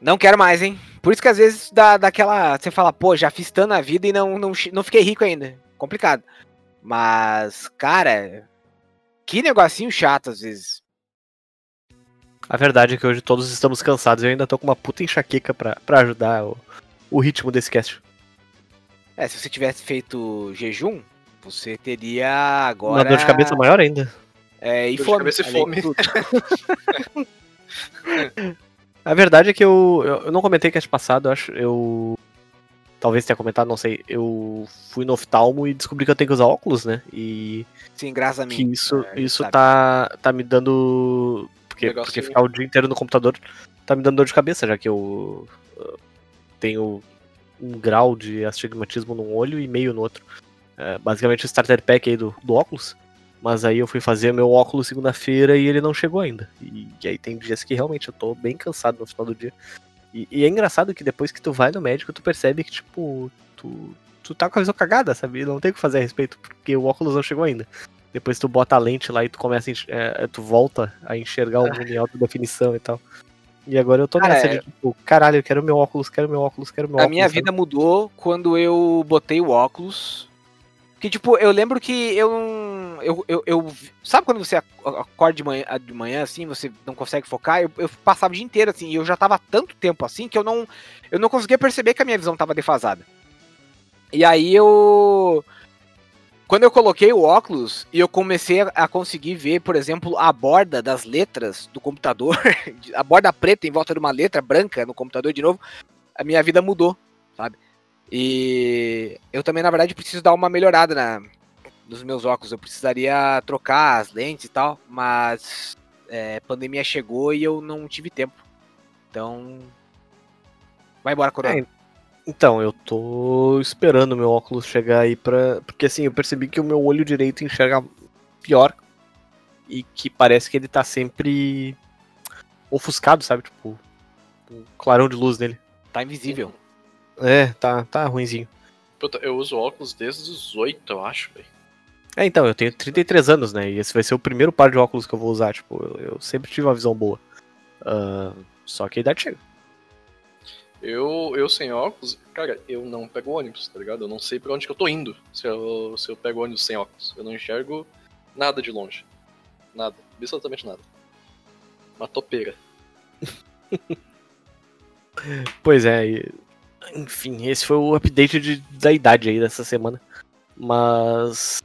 Speaker 4: Não quero mais, hein? Por isso que às vezes dá daquela. Você fala, pô, já fiz tanto na vida e não, não, não fiquei rico ainda. Complicado. Mas, cara. Que negocinho chato às vezes.
Speaker 3: A verdade é que hoje todos estamos cansados e eu ainda tô com uma puta enxaqueca pra, pra ajudar o, o ritmo desse cast.
Speaker 4: É, se você tivesse feito jejum, você teria agora.
Speaker 3: Uma dor de cabeça maior ainda.
Speaker 4: É, e
Speaker 2: Dor de
Speaker 4: fome.
Speaker 2: cabeça e fome.
Speaker 3: A verdade é que eu, eu, não comentei cast passado, eu acho. Eu. Talvez tenha comentado, não sei. Eu fui no oftalmo e descobri que eu tenho que usar óculos, né? E
Speaker 4: Sim, graças a mim.
Speaker 3: que isso,
Speaker 4: é,
Speaker 3: isso
Speaker 4: sabe.
Speaker 3: tá, tá me dando. Porque, porque ficar o dia inteiro no computador tá me dando dor de cabeça, já que eu tenho um grau de astigmatismo num olho e meio no outro. É, basicamente o starter pack aí do, do óculos. Mas aí eu fui fazer meu óculos segunda-feira e ele não chegou ainda. E, e aí tem dias que realmente eu tô bem cansado no final do dia. E, e é engraçado que depois que tu vai no médico, tu percebe que, tipo, tu, tu tá com a visão cagada, sabe? Não tem o que fazer a respeito, porque o óculos não chegou ainda. Depois tu bota a lente lá e tu começa a enx- é, tu volta a enxergar o mundo em alta definição e tal. E agora eu tô nessa
Speaker 4: é-
Speaker 3: de tipo, caralho, eu quero meu óculos, quero meu óculos, quero meu
Speaker 4: A
Speaker 3: óculos.
Speaker 4: minha
Speaker 3: sabe?
Speaker 4: vida mudou quando eu botei o óculos. Que, tipo, eu lembro que eu não. Eu, eu, eu- sabe quando você ac- acorda de manhã, de manhã assim, você não consegue focar? Eu, eu passava o dia inteiro assim, e eu já tava tanto tempo assim que eu não. Eu não conseguia perceber que a minha visão tava defasada. E aí eu. Quando eu coloquei o óculos e eu comecei a conseguir ver, por exemplo, a borda das letras do computador, a borda preta em volta de uma letra branca no computador de novo, a minha vida mudou, sabe? E eu também, na verdade, preciso dar uma melhorada na, nos meus óculos. Eu precisaria trocar as lentes e tal, mas é, pandemia chegou e eu não tive tempo. Então. Vai embora, Corona.
Speaker 3: É, Então, eu tô esperando o meu óculos chegar aí pra. Porque assim, eu percebi que o meu olho direito enxerga pior. E que parece que ele tá sempre ofuscado, sabe? Tipo, um clarão de luz nele.
Speaker 4: Tá invisível.
Speaker 3: É, tá, tá ruinzinho.
Speaker 2: Puta, eu uso óculos desde os 8, eu acho, velho.
Speaker 3: É, então, eu tenho 33 anos, né? E esse vai ser o primeiro par de óculos que eu vou usar. Tipo, eu, eu sempre tive uma visão boa. Ah, só que a idade chega.
Speaker 2: Eu, eu sem óculos, cara, eu não pego ônibus, tá ligado? Eu não sei pra onde que eu tô indo se eu, se eu pego ônibus sem óculos. Eu não enxergo nada de longe. Nada. Absolutamente nada. Uma topeira.
Speaker 3: Pois é, e- enfim, esse foi o update de- da idade aí dessa semana. Mas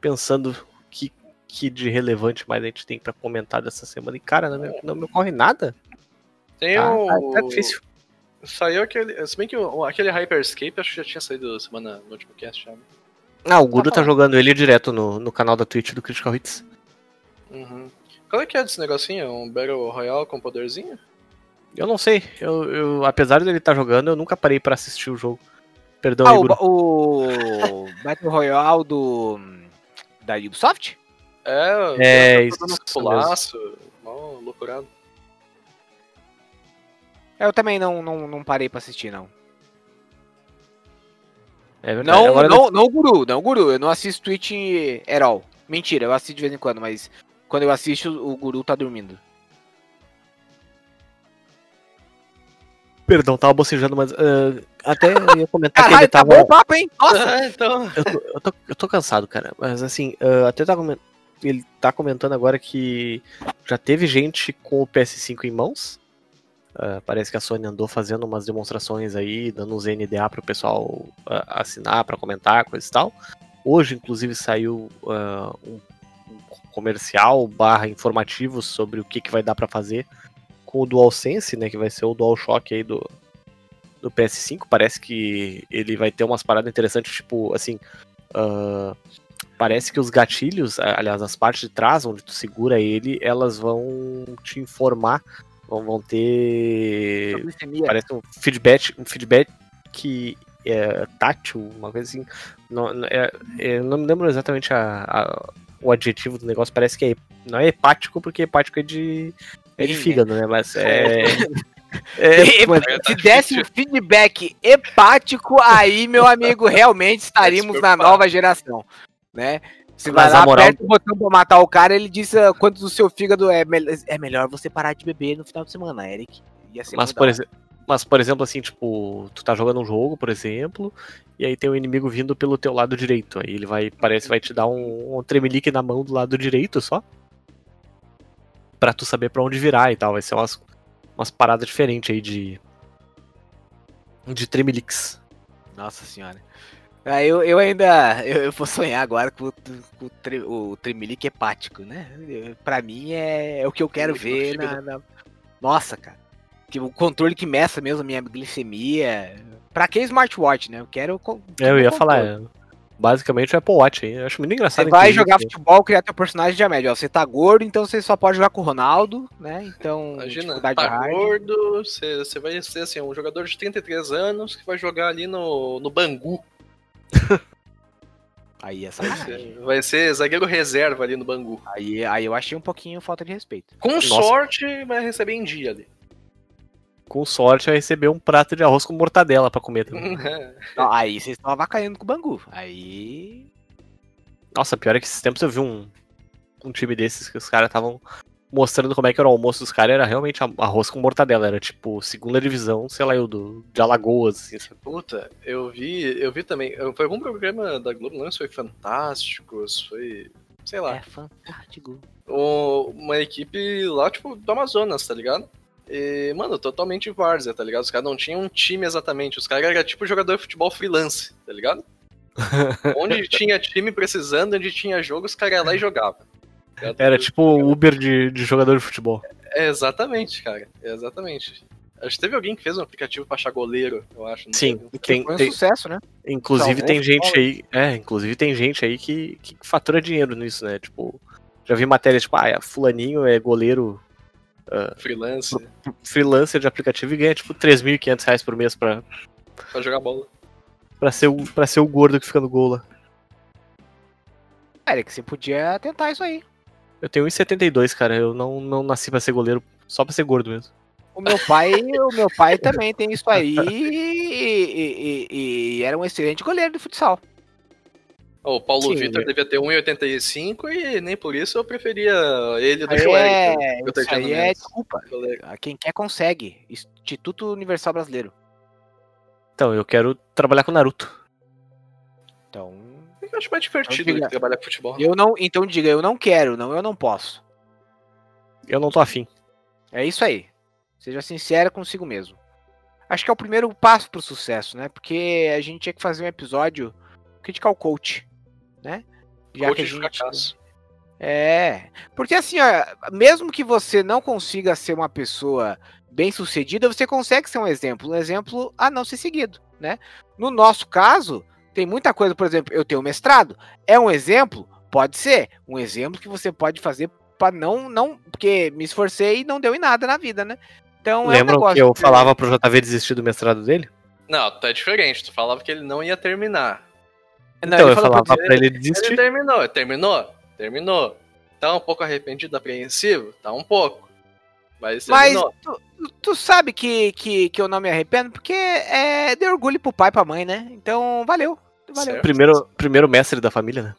Speaker 3: pensando o que, que de relevante mais a gente tem pra comentar dessa semana. E cara, não me, não me ocorre nada.
Speaker 2: Tem
Speaker 3: Tá,
Speaker 2: o.
Speaker 3: tá, tá difícil.
Speaker 2: Saiu aquele. Se bem que o- aquele Hyperscape acho que já tinha saído semana no último cast já. né?
Speaker 3: Ah, o Guru
Speaker 2: Tá
Speaker 3: tá jogando ele direto no, no canal da Twitch do Critical Hits.
Speaker 2: Uhum. Qual é que é desse negocinho? Um Battle Royale com poderzinho?
Speaker 3: Eu não sei, eu, eu- apesar dele estar jogando, eu nunca parei pra assistir o jogo. Perdão
Speaker 4: Ah,
Speaker 3: aí,
Speaker 4: o, o Battle Royale do. Da Ubisoft?
Speaker 2: É,
Speaker 3: É,
Speaker 2: tá
Speaker 3: isso
Speaker 2: pulaço, mó loucurado.
Speaker 4: Eu também não, não, não parei pra assistir, não.
Speaker 3: É verdade.
Speaker 4: Não,
Speaker 3: Agora
Speaker 4: não, não, Guru, não, Guru. Eu não assisto Twitch at all. Mentira, eu assisto de vez em quando, mas quando eu assisto, o Guru tá dormindo.
Speaker 3: Perdão, tava bocejando, mas ah, até eu ia comentar que
Speaker 4: Caralho,
Speaker 3: ele
Speaker 4: tá
Speaker 3: tava.
Speaker 4: bom o papo, hein? Nossa!
Speaker 2: Ah, então.
Speaker 3: Eu tô, eu, tô, eu tô cansado, cara. Mas assim, ah, até tá ele tá comentando agora que já teve gente com o PS5 em mãos. Ah, parece que a Sony andou fazendo umas demonstrações aí, dando uns NDA pro pessoal ah, assinar pra comentar, coisa e tal. Hoje, inclusive, saiu ah, um, comercial barra informativo sobre o que, que vai dar pra fazer com o DualSense, né? Que vai ser o DualShock aí do, do PS5. Parece que ele vai ter umas paradas interessantes, tipo, assim. ah, parece que os gatilhos, aliás, as partes de trás, onde tu segura ele, elas vão te informar, vão, vão ter. Parece um feedback, um feedback que é tátil, uma coisa assim. Não, é- é, não me lembro exatamente a- a- o adjetivo do negócio, parece que é, não é hepático, porque hepático é de, é de
Speaker 4: né?
Speaker 3: fígado, né? Mas é. é, mas-
Speaker 4: Se desse um feedback hepático, aí, meu amigo, realmente estaríamos na nova geração, né? Você vai lá,
Speaker 3: moral-
Speaker 4: aperta o botão pra matar o cara, ele diz ah, quanto do seu fígado é, mel- é melhor você parar de beber no final de semana, Eric.
Speaker 3: Mas por, exe- mas, por exemplo, assim, tipo, tu tá jogando um jogo, por exemplo, e aí tem um inimigo vindo pelo teu lado direito. Aí ele vai, parece, vai te dar um, um tremelique na mão do lado direito só. Pra tu saber pra onde virar e tal. Vai ser umas, umas paradas diferentes aí de. De
Speaker 4: hora. Nossa senhora. Ah, eu, eu ainda. Eu, eu vou sonhar agora com, o- com o, tre, o hepático, né? Eu- Pra mim é, é o que eu quero ver
Speaker 2: no
Speaker 4: na, na- Nossa, cara. Que o controle que meça mesmo a minha glicemia. Pra que smartwatch, né? Eu quero. co-
Speaker 3: É, eu ia
Speaker 4: controle.
Speaker 3: falar, é, basicamente o Apple Watch aí. Eu acho muito engraçado.
Speaker 4: Você vai jogar
Speaker 3: que-
Speaker 4: futebol, criar teu personagem de médio. Ó, você tá gordo, então você só pode jogar com o Ronaldo, né? Então,
Speaker 2: Imagina, tá
Speaker 4: hard.
Speaker 2: gordo, você você vai ser assim, um jogador de 33 anos que vai jogar ali no, no Bangu.
Speaker 4: Aí é
Speaker 2: Vai ser, vai ser zagueiro reserva ali no Bangu.
Speaker 4: Aí, aí eu achei um pouquinho falta de respeito.
Speaker 2: Com
Speaker 3: Nossa.
Speaker 2: sorte, vai receber em dia ali.
Speaker 3: Com sorte, vai receber um prato de arroz com mortadela pra comer também.
Speaker 4: Não, aí vocês estão avacalhando com o Bangu. Aí.
Speaker 3: Nossa, pior é que esses tempos eu vi um, um time desses que os caras estavam mostrando como é que era o almoço dos caras, era realmente arroz com mortadela, era tipo segunda divisão, sei lá, eu do, de Alagoas, assim, sabe?
Speaker 2: Puta, eu vi, eu vi também. Foi algum programa da Globo, não foi Fantásticos, foi. Sei lá.
Speaker 4: É fantástico.
Speaker 2: o- uma equipe lá, tipo, do Amazonas, tá ligado? E, mano, totalmente várzea, tá ligado? Os caras não tinham um time exatamente. Os caras eram tipo jogador de futebol freelance, tá ligado? onde tinha time precisando, onde tinha jogo, os caras iam lá e jogavam. tá?
Speaker 3: Era tipo o Uber de, de jogador de futebol.
Speaker 2: É, exatamente, cara. É exatamente. Acho que teve alguém que fez um aplicativo pra achar goleiro, eu acho.
Speaker 3: Sim, tem,
Speaker 4: Foi um
Speaker 3: tem-
Speaker 4: sucesso, né?
Speaker 3: inclusive
Speaker 4: Salvou
Speaker 3: tem
Speaker 4: o
Speaker 3: gente aí, é, inclusive tem gente aí que, que fatura dinheiro nisso, né? Tipo, já vi matéria tipo, ah, fulaninho é goleiro
Speaker 2: Freelance,
Speaker 3: freelancer de aplicativo e ganha tipo 3.500 reais por mês pra,
Speaker 2: pra jogar bola.
Speaker 3: pra, ser o, pra ser o gordo que fica no gol lá.
Speaker 4: Era que você podia tentar isso aí.
Speaker 3: Eu tenho 1,72, cara. Eu não, não nasci pra ser goleiro, só pra ser gordo mesmo.
Speaker 4: O meu pai, o meu pai também tem isso aí e, e- e- e era um excelente goleiro de futsal.
Speaker 2: O Paulo
Speaker 3: Sim,
Speaker 2: Vitor devia ter 1,85 e nem por isso eu preferia ele do
Speaker 4: Aí
Speaker 2: que o
Speaker 4: é,
Speaker 2: eu
Speaker 4: isso aí é desculpa.
Speaker 2: Goleiro.
Speaker 4: Quem quer consegue. Instituto Universal Brasileiro.
Speaker 3: Então, eu quero trabalhar com Naruto.
Speaker 4: Então,
Speaker 2: Eu acho mais divertido
Speaker 4: Então, diga-
Speaker 2: trabalhar com futebol.
Speaker 4: eu não, então diga, eu não quero, não, eu não posso.
Speaker 3: Eu não tô afim.
Speaker 4: É isso aí. Seja sincera consigo mesmo. Acho que é o primeiro passo pro sucesso, né? Porque a gente tinha que fazer um episódio criticar o coach, né? Já
Speaker 2: Coach
Speaker 4: que a
Speaker 2: de
Speaker 4: gente. É. Porque assim, ó, mesmo que você não consiga ser uma pessoa bem sucedida, você consegue ser um exemplo. Um exemplo a não ser seguido, né? No nosso caso, tem muita coisa, por exemplo, eu tenho mestrado. É um exemplo? Pode ser. Um exemplo que você pode fazer para não. não Porque me esforcei e não deu em nada na vida, né? Então é um
Speaker 3: Lembram
Speaker 4: negócio
Speaker 3: que eu falava pro JV desistir do mestrado dele?
Speaker 2: Não, tá diferente. Tu falava que ele não ia terminar.
Speaker 4: Não,
Speaker 3: então,
Speaker 4: ele
Speaker 3: eu falava
Speaker 4: pra
Speaker 3: pra ele
Speaker 2: Ele
Speaker 3: desistir.
Speaker 2: terminou, terminou, terminou. Tá um pouco arrependido, apreensivo? Tá um pouco. Mas
Speaker 4: Mas tu, tu- sabe que, que, que eu não me arrependo, porque é de orgulho pro pai e pra mãe, né? Então, valeu. Valeu.
Speaker 2: Certo.
Speaker 3: Primeiro, primeiro mestre da família, né?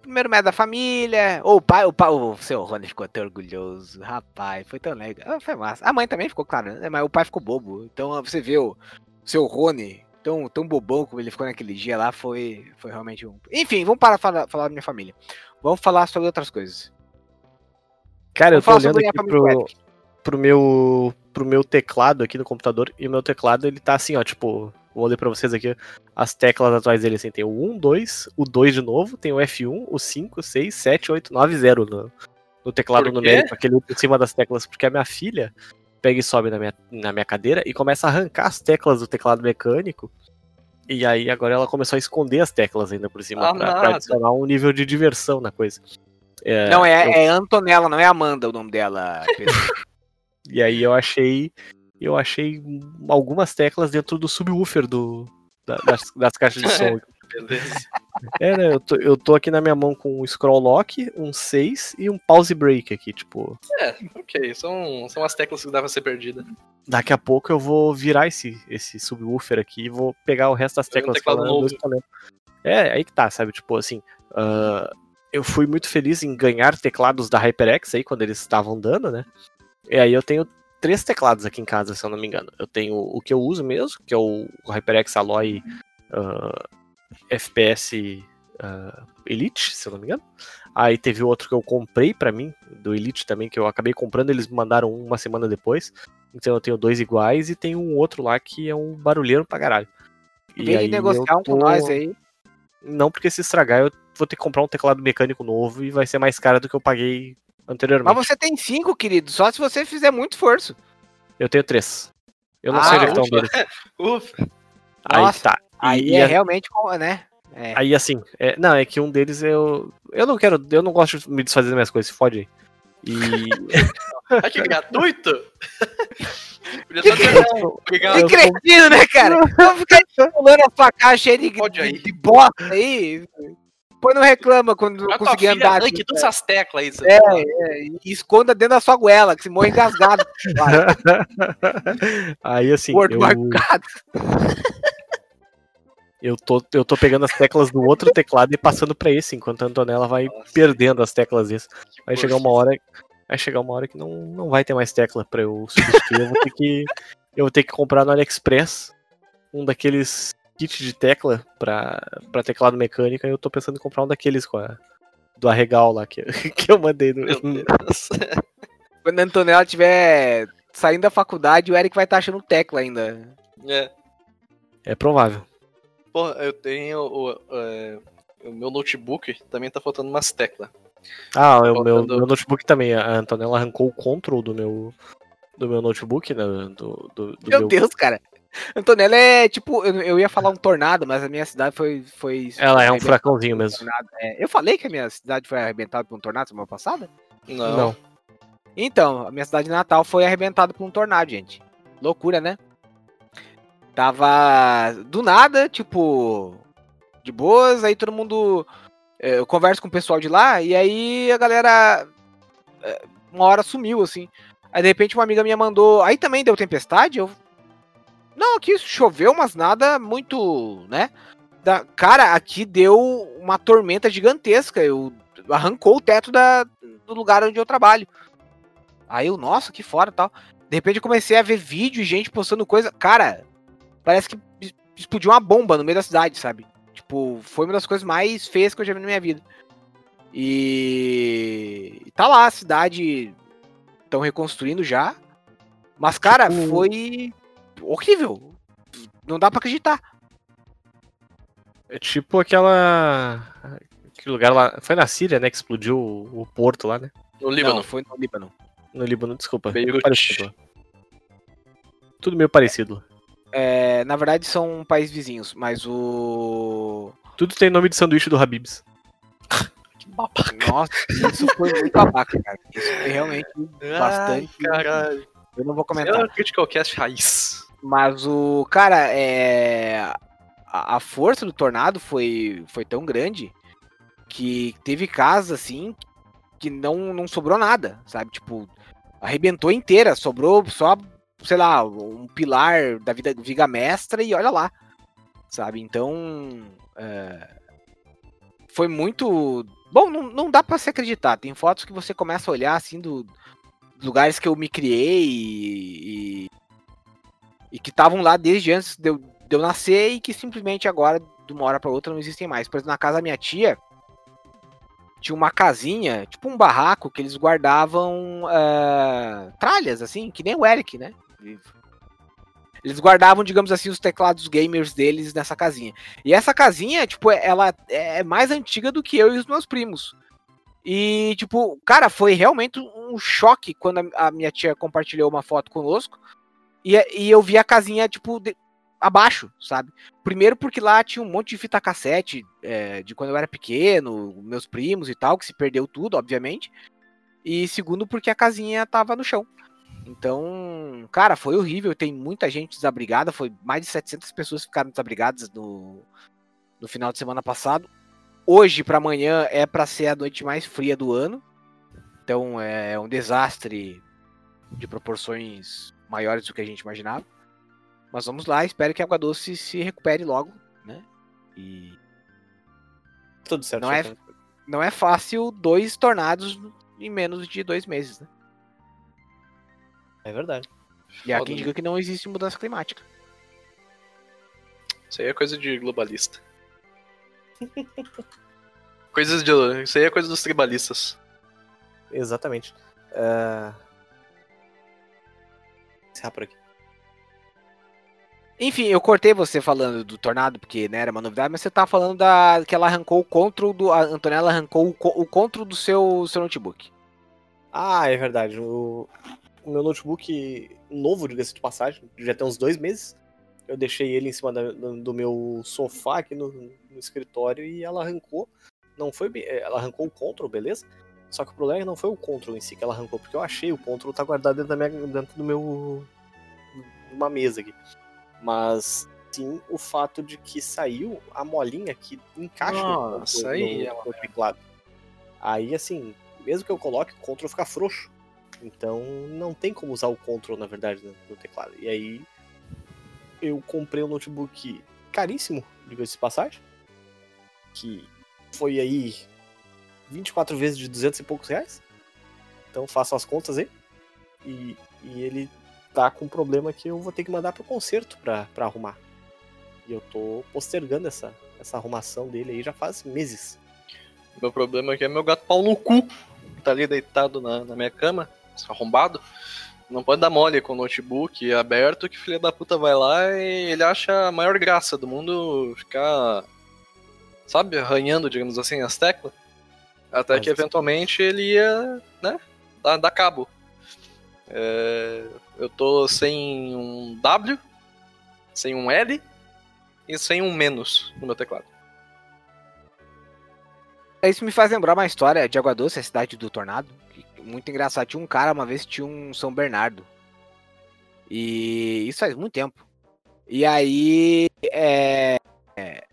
Speaker 4: Primeiro médio da família. Ou o pai, o pai, o seu Rony ficou até orgulhoso. Rapaz, foi tão legal. Ah, Foi massa. A mãe também ficou, claro, né? Mas o pai ficou bobo. Então você vê o seu Rony tão, tão bobão como ele ficou naquele dia lá, foi, foi realmente um. Enfim, vamos parar de falar, falar da minha família. Vamos falar sobre outras coisas.
Speaker 3: Cara, eu
Speaker 4: Vamos
Speaker 3: tô
Speaker 4: falar
Speaker 3: olhando aqui pro, pro, meu, pro meu teclado aqui no computador, e o meu teclado, ele tá assim, ó, tipo, vou ler pra vocês aqui as teclas atuais dele, assim, tem o 1, 2, o 2 de novo, tem o F1, o 5, 6, 7, 8, 9, 0 no, no teclado numérico, aquele por cima das teclas, porque a minha filha pega e sobe na minha, na minha cadeira e começa a arrancar as teclas do teclado mecânico, e aí agora ela começou a esconder as teclas ainda por cima,
Speaker 2: Ah,
Speaker 3: pra, pra adicionar um nível de diversão na coisa. É,
Speaker 4: não, é,
Speaker 3: eu-
Speaker 4: é Antonella, não é Amanda o nome dela.
Speaker 3: E aí eu achei. Eu achei algumas teclas dentro do subwoofer do, da- das, das caixas de som.
Speaker 2: Beleza.
Speaker 3: É, né? Eu tô, eu tô aqui na minha mão com um scroll lock, um 6 e um pause break aqui, tipo.
Speaker 2: É, ok. São, são as teclas que dá pra ser perdida.
Speaker 3: Daqui a pouco eu vou virar esse, esse subwoofer aqui e vou pegar o resto das teclas falando. É, aí que tá, sabe? Tipo assim. ah, eu fui muito feliz em ganhar teclados da HyperX aí quando eles estavam dando, né? E aí eu tenho três teclados aqui em casa, se eu não me engano. Eu tenho o que eu uso mesmo, que é o HyperX Alloy ah, FPS ah, Elite, se eu não me engano. Aí teve outro que eu comprei pra mim, do Elite também, que eu acabei comprando, eles me mandaram um uma semana depois. Então eu tenho dois iguais e tem um outro lá que é um barulheiro pra caralho.
Speaker 4: Em vez de
Speaker 3: aí
Speaker 4: negociar um com
Speaker 3: tô-
Speaker 4: nós aí.
Speaker 3: Não, porque se estragar eu vou ter que comprar um teclado mecânico novo e vai ser mais caro do que eu paguei anteriormente.
Speaker 4: Mas você tem cinco, querido, só se você fizer muito esforço.
Speaker 3: Eu tenho três. Eu não
Speaker 4: Ah,
Speaker 3: sei onde é que
Speaker 2: ufa.
Speaker 3: deles.
Speaker 2: Ufa.
Speaker 3: Aí
Speaker 4: Nossa,
Speaker 3: tá.
Speaker 4: Aí
Speaker 3: e
Speaker 4: é
Speaker 3: a-
Speaker 4: realmente, né? É.
Speaker 3: Aí assim, é- não, é que um deles eu. Eu não quero. Eu não gosto de me desfazer das minhas coisas, se fode aí. E.
Speaker 2: Ah, que gratuito? Podia só não. Obrigado.
Speaker 4: Cretino, né, cara? Vamos ficar pulando a sua caixa aí de, de, de bosta aí. Põe no reclama quando não conseguir andar.
Speaker 2: arranque
Speaker 4: assim,
Speaker 2: todas essas teclas aí.
Speaker 4: É, é, e esconda dentro da sua goela, que se morre engasgado.
Speaker 3: Aí assim,
Speaker 4: gordo
Speaker 3: eu,
Speaker 4: marcado.
Speaker 3: Eu, tô, eu tô pegando as teclas do outro teclado e passando pra esse, enquanto a Antonella vai
Speaker 2: Nossa.
Speaker 3: perdendo as teclas desse. Vai chegar uma hora. Vai chegar uma hora que não, não vai ter mais tecla pra eu substituir. eu vou ter que. Eu vou ter que comprar no AliExpress um daqueles kits de tecla pra, pra teclado mecânico. E eu tô pensando em comprar um daqueles com a. Do arregal lá que, que eu mandei no.
Speaker 2: Meu Deus.
Speaker 4: Quando a Antonella estiver saindo da faculdade, o Eric vai estar achando tecla ainda.
Speaker 2: É.
Speaker 3: É provável.
Speaker 2: Porra, eu tenho o, é, o meu notebook, também tá faltando umas teclas.
Speaker 3: Ah, o meu,
Speaker 2: Faltando-
Speaker 3: meu notebook também. A Antonella arrancou o control do meu. Do meu notebook, né? Do, do, do
Speaker 4: Meu
Speaker 3: meu
Speaker 4: Deus, cara. Antonella é tipo, eu, eu ia falar um tornado, mas a minha cidade foi. foi
Speaker 3: Ela é um furacãozinho
Speaker 4: um
Speaker 3: mesmo.
Speaker 4: É, eu falei que a minha cidade foi arrebentada por um tornado semana passada?
Speaker 2: Não.
Speaker 3: Não.
Speaker 4: Então, a minha cidade natal foi arrebentada por um tornado, gente. Loucura, né? Tava do nada, tipo, de boas, aí todo mundo. é, Eu converso com o pessoal de lá, e aí a galera. é, Uma hora sumiu, assim. Aí de repente uma amiga minha mandou. Aí também deu tempestade? Eu. Não, aqui choveu, mas nada muito, né? Da... Cara, aqui deu uma tormenta gigantesca. Eu arrancou o teto da... do lugar onde eu trabalho. Aí eu, nossa, que fora tal. De repente eu comecei a ver vídeo e gente postando coisa. Cara, parece que explodiu uma bomba no meio da cidade, sabe? Tipo, foi uma das coisas mais feias que eu já vi na minha vida. E, e tá lá, a cidade estão reconstruindo já. Mas, cara,
Speaker 3: Tipo-
Speaker 4: foi horrível. Não dá pra acreditar.
Speaker 3: É tipo aquela. Aquele lugar lá. Foi na Síria, né? Que explodiu o, o porto lá, né?
Speaker 2: No Líbano.
Speaker 4: Não, foi no Líbano.
Speaker 3: No Líbano, desculpa.
Speaker 2: Beirute.
Speaker 3: Parecido. Tudo meio parecido.
Speaker 4: É, na verdade, são países vizinhos, mas o.
Speaker 3: Tudo tem nome de sanduíche do Habibs.
Speaker 2: Que babaca.
Speaker 4: Nossa, isso foi muito babaca, cara. Isso foi realmente bastante.
Speaker 2: Ai, caralho.
Speaker 4: Eu não vou
Speaker 2: É
Speaker 4: comentar.
Speaker 2: o Critical Cast raiz.
Speaker 4: Mas o. Cara, é. A, a força do tornado foi, foi tão grande que teve casas assim que não, não sobrou nada, sabe? Tipo, arrebentou inteira, sobrou só, sei lá, um pilar da vida, viga mestra e olha lá, sabe? Então. é, foi muito. Bom, não, não dá pra se acreditar. Tem fotos que você começa a olhar assim do lugares que eu me criei e, e, e que estavam lá desde antes de eu, de eu nascer e que simplesmente agora, de uma hora para outra, não existem mais. Por exemplo, na casa da minha tia, tinha uma casinha, tipo um barraco, que eles guardavam eh, tralhas, assim, que nem o Eric, né? Eles guardavam, digamos assim, os teclados gamers deles nessa casinha. E essa casinha, tipo, ela é mais antiga do que eu e os meus primos. E, tipo, cara, foi realmente um choque quando a, minha tia compartilhou uma foto conosco. E, e eu vi a casinha, tipo, de- abaixo, sabe? Primeiro porque lá tinha um monte de fita cassete é, de quando eu era pequeno, meus primos e tal, que se perdeu tudo, obviamente. E segundo porque a casinha tava no chão. Então, cara, foi horrível. Tem muita gente desabrigada. Foi mais de 700 pessoas que ficaram desabrigadas no, no final de semana passado. Hoje para amanhã é para ser a noite mais fria do ano. Então é um desastre de proporções maiores do que a gente imaginava. Mas vamos lá, espero que a Água Doce se recupere logo, né? E
Speaker 3: Tudo certo.
Speaker 4: Não é- não é fácil dois tornados em menos de dois meses, né?
Speaker 3: É verdade.
Speaker 4: E há quem
Speaker 2: né?
Speaker 4: diga que não existe mudança climática.
Speaker 2: Isso aí é coisa de globalista. Coisas de. Isso aí é coisa dos tribalistas.
Speaker 3: Exatamente. Uh... Encerrar por aqui.
Speaker 4: Enfim, eu cortei você falando do tornado, porque né, era uma novidade, mas você tá falando da que ela arrancou o control do. A Antonella arrancou o, co- o control do seu, seu notebook.
Speaker 3: Ah, é verdade. O meu notebook novo, diga-se de passagem, já tem uns dois meses. Eu deixei ele em cima da- do, meu sofá aqui no, no escritório e ela arrancou. Não foi bem. Ela arrancou o control, beleza? Só que o problema não foi o control em si que ela arrancou, porque eu achei o control tá guardado dentro, da minha, dentro do meu. numa mesa aqui. Mas sim o fato de que saiu a molinha que encaixa no-
Speaker 2: Nossa,
Speaker 3: no,
Speaker 2: aí
Speaker 3: no-
Speaker 2: é uma
Speaker 3: no teclado. Aí, assim, mesmo que eu coloque, o control fica frouxo. Então, não tem como usar o control, na verdade, no, no teclado. E aí, eu comprei um notebook caríssimo, diga-se de passagem, que foi aí 24 vezes de 200 e poucos reais. Então, façam as contas aí. E, e ele tá com um problema que eu vou ter que mandar pro conserto pra, pra arrumar. E eu tô postergando essa, essa arrumação dele aí já faz meses.
Speaker 2: Meu problema aqui é meu gato pau no cu. Tá ali deitado na, na minha cama, arrombado. Não pode dar mole com o notebook aberto, que filha da puta vai lá e ele acha a maior graça do mundo ficar, sabe, arranhando, digamos assim, as teclas. Até
Speaker 3: Mas
Speaker 2: que eventualmente ele ia, né, dar, dar cabo. É, eu tô sem um W, sem um L e sem um menos no meu teclado.
Speaker 4: Isso me faz lembrar uma história de Água Doce, a cidade do Tornado. Muito engraçado. Tinha um cara, uma vez tinha um São Bernardo. E isso faz muito tempo. E aí, é, é,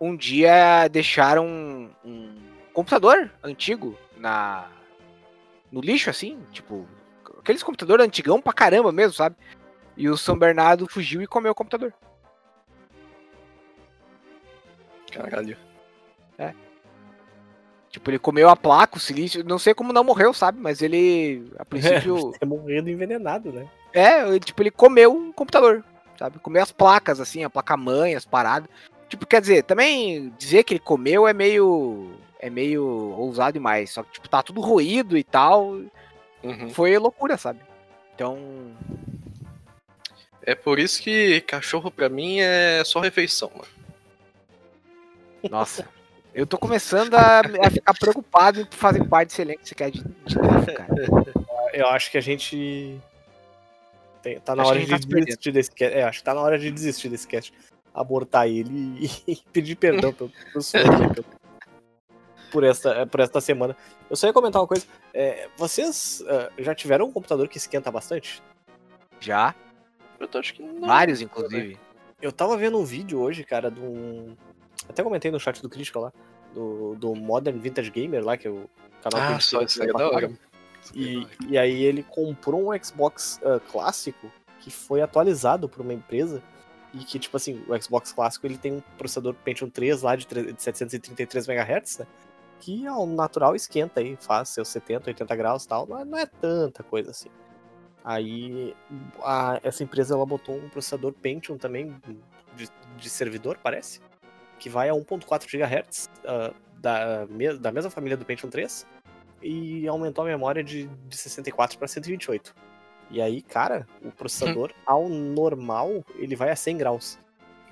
Speaker 4: um dia deixaram um, um computador antigo na no lixo, assim, tipo, aqueles computadores antigão pra caramba mesmo, sabe? E o São Bernardo fugiu e comeu o computador.
Speaker 2: Caralho.
Speaker 4: Tipo, ele comeu a placa, o silício, não sei como não morreu, sabe? Mas ele, a princípio,
Speaker 3: É morrendo envenenado, né?
Speaker 4: É, ele, tipo, ele comeu um computador, sabe? Comeu as placas, assim, a placa-mãe, as paradas. Tipo, quer dizer, também dizer que ele comeu é meio. É meio ousado demais. Só que, tipo, tá tudo ruído e tal.
Speaker 2: Uhum.
Speaker 4: Foi loucura, sabe? Então.
Speaker 2: É por isso que cachorro pra mim é só refeição, mano.
Speaker 4: Nossa. Eu tô começando a, a ficar preocupado em fazer parte desse elenco que você quer de, de novo, cara.
Speaker 3: Eu acho que a gente. tem- tá na
Speaker 4: Acho
Speaker 3: hora de
Speaker 4: gente tá
Speaker 3: desistir desse cast. É, acho que tá na hora de desistir desse cast. Abortar ele e, e pedir perdão pelo, pelo- por, esta, por esta semana. Eu só ia comentar uma coisa. É, vocês ah, já tiveram um computador que esquenta bastante?
Speaker 4: Já.
Speaker 2: Eu tô acho que não.
Speaker 4: Vários, inclusive.
Speaker 3: Eu tava vendo um vídeo hoje, cara, de um. Até comentei no chat do Crítica lá. Do, do Modern Vintage Gamer lá, que é o canal
Speaker 2: Ah, só isso é da
Speaker 3: Pacaga.
Speaker 2: hora.
Speaker 3: E, e aí ele comprou um Xbox ah, clássico que foi atualizado por uma empresa e que, tipo assim, o Xbox clássico ele tem um processador Pentium 3 lá de, tre- de 733 MHz, né? Que ao natural esquenta aí, faz seus 70, 80 graus e tal, mas não é tanta coisa assim. Aí a- essa empresa ela botou um processador Pentium também de, de servidor, parece, que vai a 1.4 GHz ah, da, me- da mesma família do Pentium 3 e aumentou a memória de, de 64 para 128. E aí, cara, o processador ao normal ele vai a 100 graus.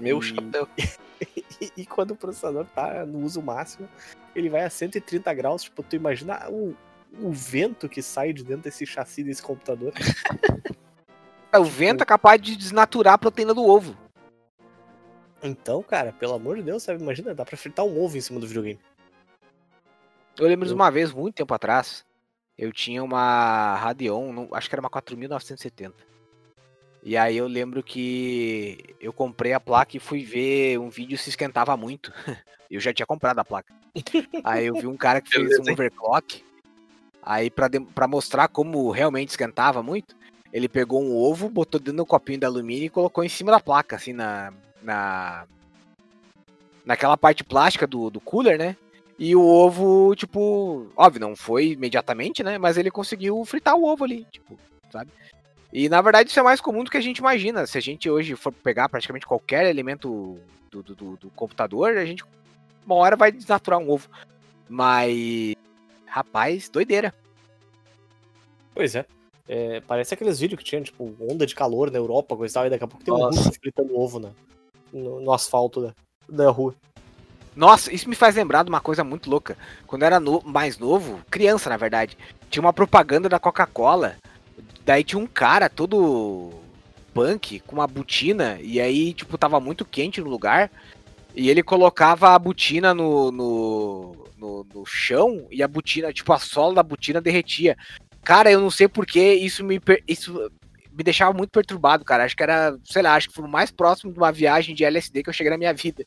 Speaker 2: Meu
Speaker 3: E-
Speaker 2: chapéu.
Speaker 3: E, e quando o processador tá no uso máximo, ele vai a 130 graus. Tipo, tu imagina o, o vento que sai de dentro desse chassi desse computador.
Speaker 4: O vento é capaz de desnaturar a proteína do ovo.
Speaker 3: Então, cara, pelo amor de Deus, sabe? Imagina, dá pra fritar um ovo em cima do videogame.
Speaker 4: Eu lembro de
Speaker 3: Eu-
Speaker 4: uma vez, muito tempo atrás, eu tinha uma Radeon, não- acho que era uma 4970. E aí eu lembro que eu comprei a placa e fui ver um vídeo se esquentava muito. Eu já tinha comprado a placa. Aí eu vi um cara que fez um overclock. Aí pra mostrar como realmente esquentava muito, ele pegou um ovo, botou dentro do copinho de alumínio e colocou em cima da placa, assim, na. Na naquela parte plástica do, do cooler, né? E o ovo, tipo, óbvio, não foi imediatamente, né? Mas ele conseguiu fritar o ovo ali, tipo, sabe? E na verdade isso é mais comum do que a gente imagina. Se a gente hoje for pegar praticamente qualquer elemento do, do, do- do computador, a gente uma hora vai desnaturar um ovo. Mas, rapaz, doideira.
Speaker 3: Pois é. É, parece aqueles vídeos que tinha, tipo, onda de calor na Europa, coisa e tal, e daqui a pouco tem um
Speaker 2: Nossa.
Speaker 3: russo fritando ovo na, no, no asfalto da, da rua.
Speaker 4: Nossa, isso me faz lembrar de uma coisa muito louca. Quando eu era no- mais novo, criança na verdade, tinha uma propaganda da Coca-Cola. Daí tinha um cara todo punk com uma botina e aí, tipo, tava muito quente no lugar. E ele colocava a botina no, no, no, no chão e a botina, tipo, a sola da botina derretia. Cara, eu não sei porque isso me isso me deixava muito perturbado, cara. Acho que era, sei lá, acho que foi o mais próximo de uma viagem de LSD que eu cheguei na minha vida.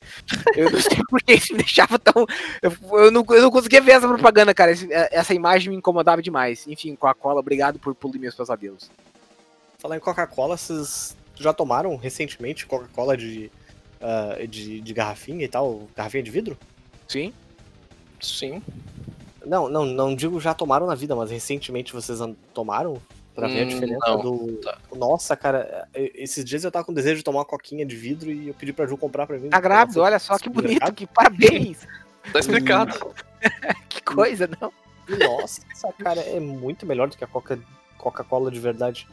Speaker 4: Eu não sei por que isso me deixava tão. Eu, eu, não, eu não conseguia ver essa propaganda, cara. Esse- é, essa imagem me incomodava demais. Enfim, Coca-Cola, obrigado por polir meus pesadelos.
Speaker 3: Falar em Coca-Cola, vocês já tomaram recentemente Coca-Cola de, ah, de, de garrafinha e tal? Garrafinha de vidro?
Speaker 4: Sim.
Speaker 2: Sim.
Speaker 3: Não, não, não digo já tomaram na vida, mas recentemente vocês tomaram? Pra ver a
Speaker 2: Hum,
Speaker 3: diferença
Speaker 2: não,
Speaker 3: do.
Speaker 2: tá.
Speaker 3: Nossa, cara, esses dias eu tava com desejo de tomar uma coquinha de vidro e eu pedi pra Ju comprar pra mim.
Speaker 4: Tá grávido, olha só que bonito, que parabéns.
Speaker 2: Tá explicado.
Speaker 4: que coisa, não?
Speaker 3: Nossa, essa cara é muito melhor do que a Coca- Coca-Cola de verdade.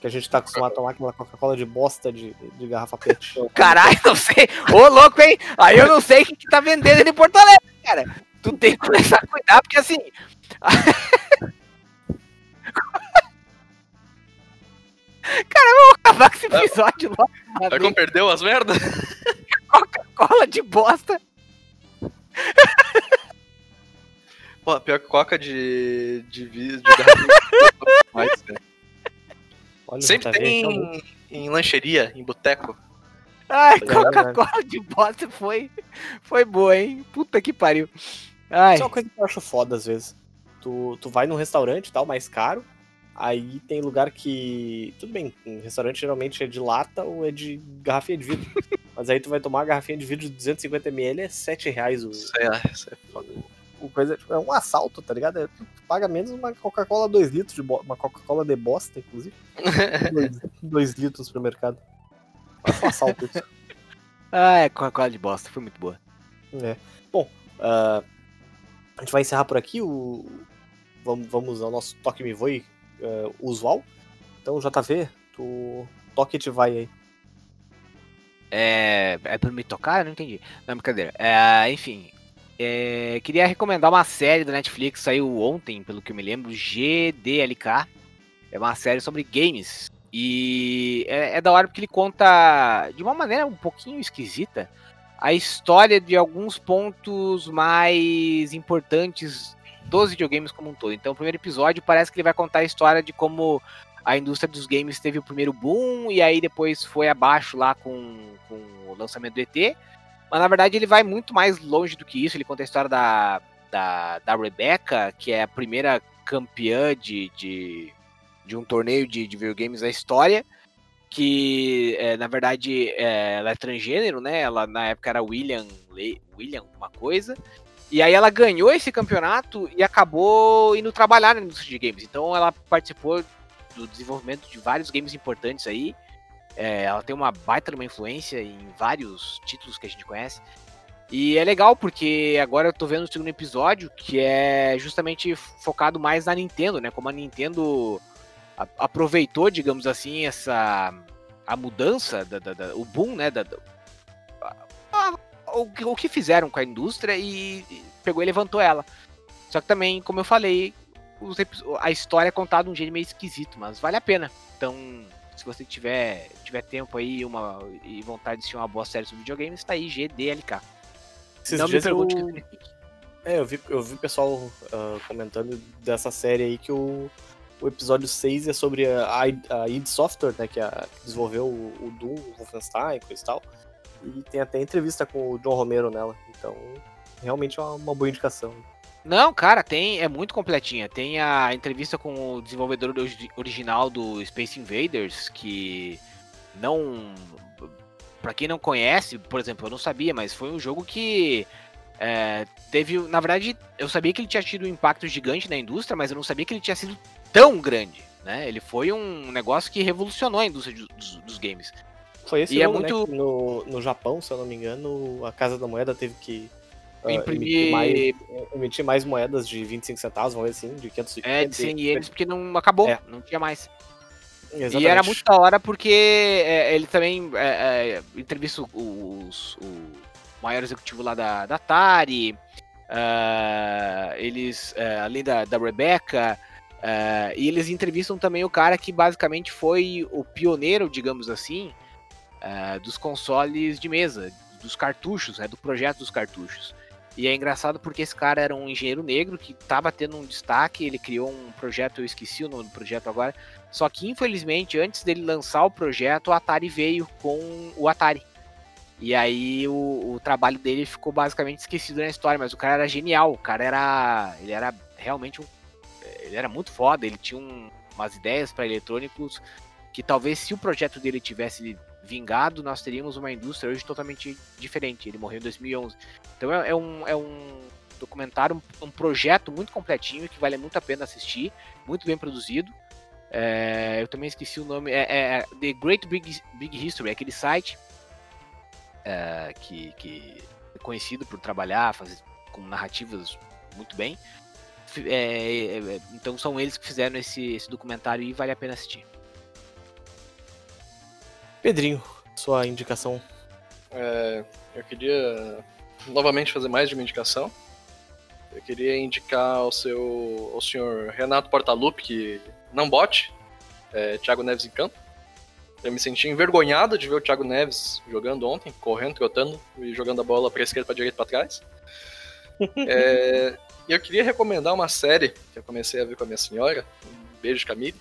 Speaker 3: Que a gente tá acostumado a tomar aquela Coca-Cola de bosta de, de garrafa pet.
Speaker 4: Caralho, não sei. Ô, louco, hein? Aí eu não sei o que, que tá vendendo ele em Porto Alegre, cara. Tu tem que começar a cuidar, porque assim. cara, vamos acabar com esse episódio logo. vez.
Speaker 2: como perdeu as merdas?
Speaker 4: Cola de bosta.
Speaker 2: Pô, pior que coca de. de vidro. De cara.
Speaker 3: Olha,
Speaker 2: Sempre tem
Speaker 3: realmente.
Speaker 2: em lancheria, em boteco.
Speaker 4: Ai,
Speaker 3: Legal,
Speaker 4: Coca-Cola de bosta foi, foi boa, hein? Puta que pariu. Ai,
Speaker 3: Isso é uma coisa que eu acho foda às vezes. Tu, tu vai num restaurante e tal, mais caro. Aí tem lugar que. Tudo bem, um restaurante geralmente é de lata ou é de garrafinha de vidro. Mas aí tu vai tomar uma garrafinha de vidro de 250ml, é 7 reais o,
Speaker 2: Isso é, isso é foda.
Speaker 3: o coisa. tipo, É um assalto, tá ligado? É- Tu paga menos uma Coca-Cola 2 litros, de bo- uma Coca-Cola de bosta, inclusive. 2 litros pro mercado. Um assalto isso.
Speaker 4: ai, Coca-Cola de bosta, foi muito boa.
Speaker 3: É. Bom, ah, a gente vai encerrar por aqui. O... Vamos, vamos ao nosso toque me voe ah, usual. Então, JV, tu toque e te vai aí.
Speaker 4: É, é pra me tocar? Eu não entendi. Não, brincadeira. É, enfim, é, queria recomendar uma série da Netflix, saiu ontem, pelo que eu me lembro, GDLK. É uma série sobre games. E é, é da hora porque ele conta, de uma maneira um pouquinho esquisita, a história de alguns pontos mais importantes dos videogames como um todo. Então, o primeiro episódio parece que ele vai contar a história de como a indústria dos games teve o primeiro boom e aí depois foi abaixo lá com, com o lançamento do ET. Mas na verdade ele vai muito mais longe do que isso. Ele conta a história da, da, da Rebecca, que é a primeira campeã de, de, de um torneio de, de videogames da história. Que é, na verdade é, ela é transgênero, né? Ela na época era William, Le- William, alguma coisa. E aí ela ganhou esse campeonato e acabou indo trabalhar na indústria de games. Então ela participou do desenvolvimento de vários games importantes aí. É, ela tem uma baita uma influência em vários títulos que a gente conhece. E é legal porque agora eu tô vendo o segundo episódio, que é justamente focado mais na Nintendo, né? Como a Nintendo aproveitou, digamos assim, essa a mudança, da, da- da- o boom, né? Da, a- o, que- o que fizeram com a indústria e, e pegou e levantou ela. Só que também, como eu falei, os a história é contada de um jeito meio esquisito, mas vale a pena. Então, se você tiver, tiver tempo aí uma, e vontade de assistir uma boa série sobre videogames, tá aí GDLK.
Speaker 3: Esses
Speaker 4: Não me
Speaker 3: eu-
Speaker 4: pergunte o que.
Speaker 3: É, eu vi, eu vi o pessoal ah, comentando dessa série aí que o, o episódio 6 é sobre a, id- a id Software, né? Que, é a- que desenvolveu o, o Doom, o Wolfenstein, coisa e tal. E tem até entrevista com o John Romero nela. Então, realmente é uma, uma boa indicação.
Speaker 4: Não, cara, tem, é muito completinha. Tem a entrevista com o desenvolvedor origi- original do Space Invaders, que não. Pra quem não conhece, por exemplo, eu não sabia, mas foi um jogo que é, teve. Na verdade, eu sabia que ele tinha tido um impacto gigante na indústria, mas eu não sabia que ele tinha sido tão grande. Né? Ele foi um negócio que revolucionou a indústria dos, dos games.
Speaker 3: Foi esse
Speaker 4: E é
Speaker 3: jogo, né,
Speaker 4: muito-
Speaker 3: que no, no Japão, se eu não me engano, a Casa da Moeda teve que ah,
Speaker 4: Imprimir-
Speaker 3: emitir, mais, emitir mais moedas de 25 centavos, vamos ver assim, de 500
Speaker 4: É, de 100 ienes, porque não acabou,
Speaker 3: É.
Speaker 4: não tinha mais.
Speaker 3: Exatamente.
Speaker 4: E era muito da hora porque é, ele também é, é, entrevista o- os, o maior executivo lá da, da Atari, ah, eles, é, além da, da Rebecca, ah, e eles entrevistam também o cara que basicamente foi o pioneiro, digamos assim, ah, dos consoles de mesa, dos cartuchos, né, do projeto dos cartuchos. E é engraçado porque esse cara era um engenheiro negro que estava tendo um destaque, ele criou um projeto, eu esqueci o nome do projeto agora, só que infelizmente antes dele lançar o projeto, o Atari veio com o Atari. E aí o, o trabalho dele ficou basicamente esquecido na história, mas o cara era genial, o cara era, ele era realmente um, ele era muito foda, ele tinha um, umas ideias para eletrônicos que talvez se o projeto dele tivesse vingado, nós teríamos uma indústria hoje totalmente diferente. Ele morreu em 2011. Então é, é um, é um documentário, um, um, projeto muito completinho que vale muito a pena assistir, muito bem produzido. É, eu também esqueci o nome, é, é, é The Great Big, Big History, aquele site é, que, que é conhecido por trabalhar, fazer com narrativas muito bem. É, é, então são eles que fizeram esse, esse documentário e vale a pena assistir.
Speaker 3: Pedrinho, sua indicação.
Speaker 2: É, eu queria novamente fazer mais de uma indicação. Eu queria indicar ao seu ao senhor Renato Portaluppi, que não bote, é, Thiago Neves em campo. Eu me senti envergonhado de ver o Thiago Neves jogando ontem, correndo, trotando e jogando a bola para esquerda, para direita, para trás. é, eu queria recomendar uma série que eu comecei a ver com a minha senhora, um beijo Camille,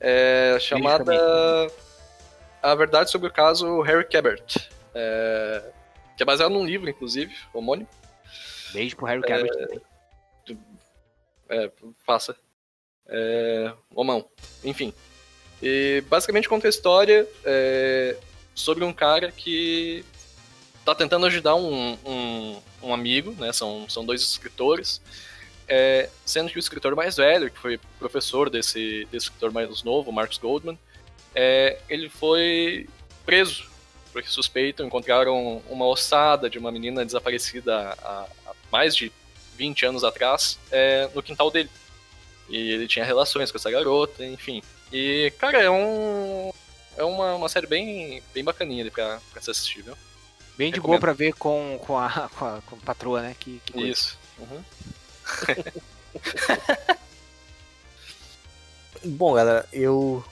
Speaker 2: é, chamada beijo, A Verdade sobre o caso Harry Cabert, é, que é baseado num livro, inclusive, homônimo.
Speaker 4: Beijo pro Harry Cabert é, também.
Speaker 2: É, faça. É, homão. Enfim. E basicamente conta a história é, sobre um cara que tá tentando ajudar um, um, um amigo, né? São, são dois escritores. É, sendo que o escritor mais velho, que foi professor desse, desse escritor mais novo, Marcus Goldman, é, ele foi preso porque suspeitam, encontraram uma ossada de uma menina desaparecida há, há mais de 20 anos atrás é, no quintal dele. E ele tinha relações com essa garota, enfim. E, cara, é um. É uma, uma série bem, bem bacaninha ali pra, pra se assistir, viu?
Speaker 4: Bem de boa pra ver com, com, a, com, a, com a patroa, né? Que, que
Speaker 2: Isso. Uhum.
Speaker 3: Bom, galera, eu.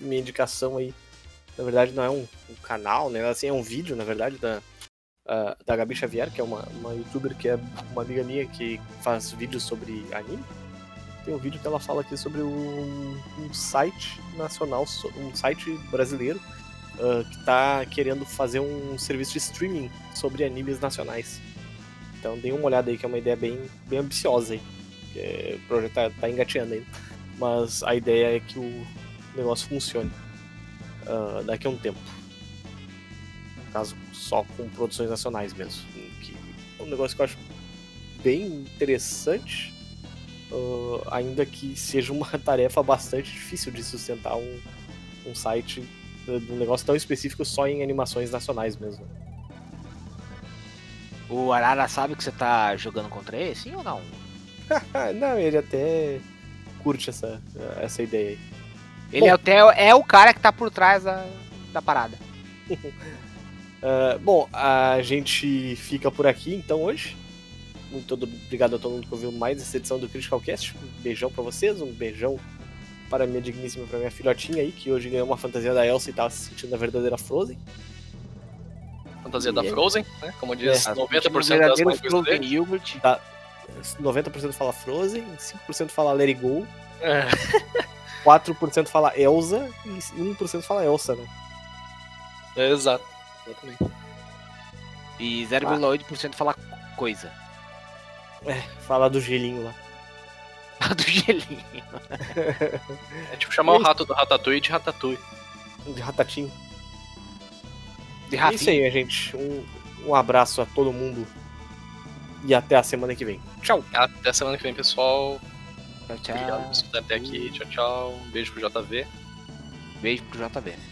Speaker 3: Minha indicação aí, na verdade, não é um, um canal, né? Assim, é um vídeo, na verdade, da, uh, da Gabi Xavier, que é uma, uma youtuber que é uma amiga minha que faz vídeos sobre anime. Tem um vídeo que ela fala aqui sobre um, um site nacional, um site brasileiro uh, que está querendo fazer um serviço de streaming sobre animes nacionais. Então dê uma olhada aí, que é uma ideia bem, bem ambiciosa aí. É, o projeto tá, tá engateando aí. Mas a ideia é que o negócio funcione uh, daqui a um tempo. No caso, só com produções nacionais mesmo. Que é um negócio que eu acho bem interessante, uh, ainda que seja uma tarefa bastante difícil de sustentar um, um site de um negócio tão específico só em animações nacionais mesmo.
Speaker 4: O Arara sabe que você tá jogando contra ele, sim ou não?
Speaker 3: não, ele até curte essa, essa ideia aí.
Speaker 4: Ele bom, é, até, é o cara que tá por trás da, da parada.
Speaker 3: uh, bom, a gente fica por aqui então hoje. Muito obrigado a todo mundo que ouviu mais essa edição do Critical Cast. Um beijão pra vocês, um beijão para minha digníssima, para minha filhotinha aí, que hoje ganhou uma fantasia da Elsa e tava se sentindo a verdadeira Frozen.
Speaker 2: Fantasia e da é... Frozen, né? Como diz, é, 90% das mães
Speaker 3: Frozen Yogurt. Tá. 90% fala Frozen, 5% fala Let It Go, é. 4% fala Elsa e 1% fala Elsa, né?
Speaker 2: É, exato. Exatamente.
Speaker 4: E 0,8% ah. fala coisa.
Speaker 3: É, fala do gelinho lá.
Speaker 4: do gelinho.
Speaker 2: É tipo chamar o rato do Ratatouille de Ratatouille.
Speaker 3: De Ratatinho. De É isso aí, gente. Um, um abraço a todo mundo. E até a semana que vem. Tchau.
Speaker 2: Até a semana que vem, pessoal.
Speaker 4: Tchau, tchau.
Speaker 2: Obrigado por escutar até aqui. Tchau, tchau. Um beijo pro JV.
Speaker 4: Beijo pro JV.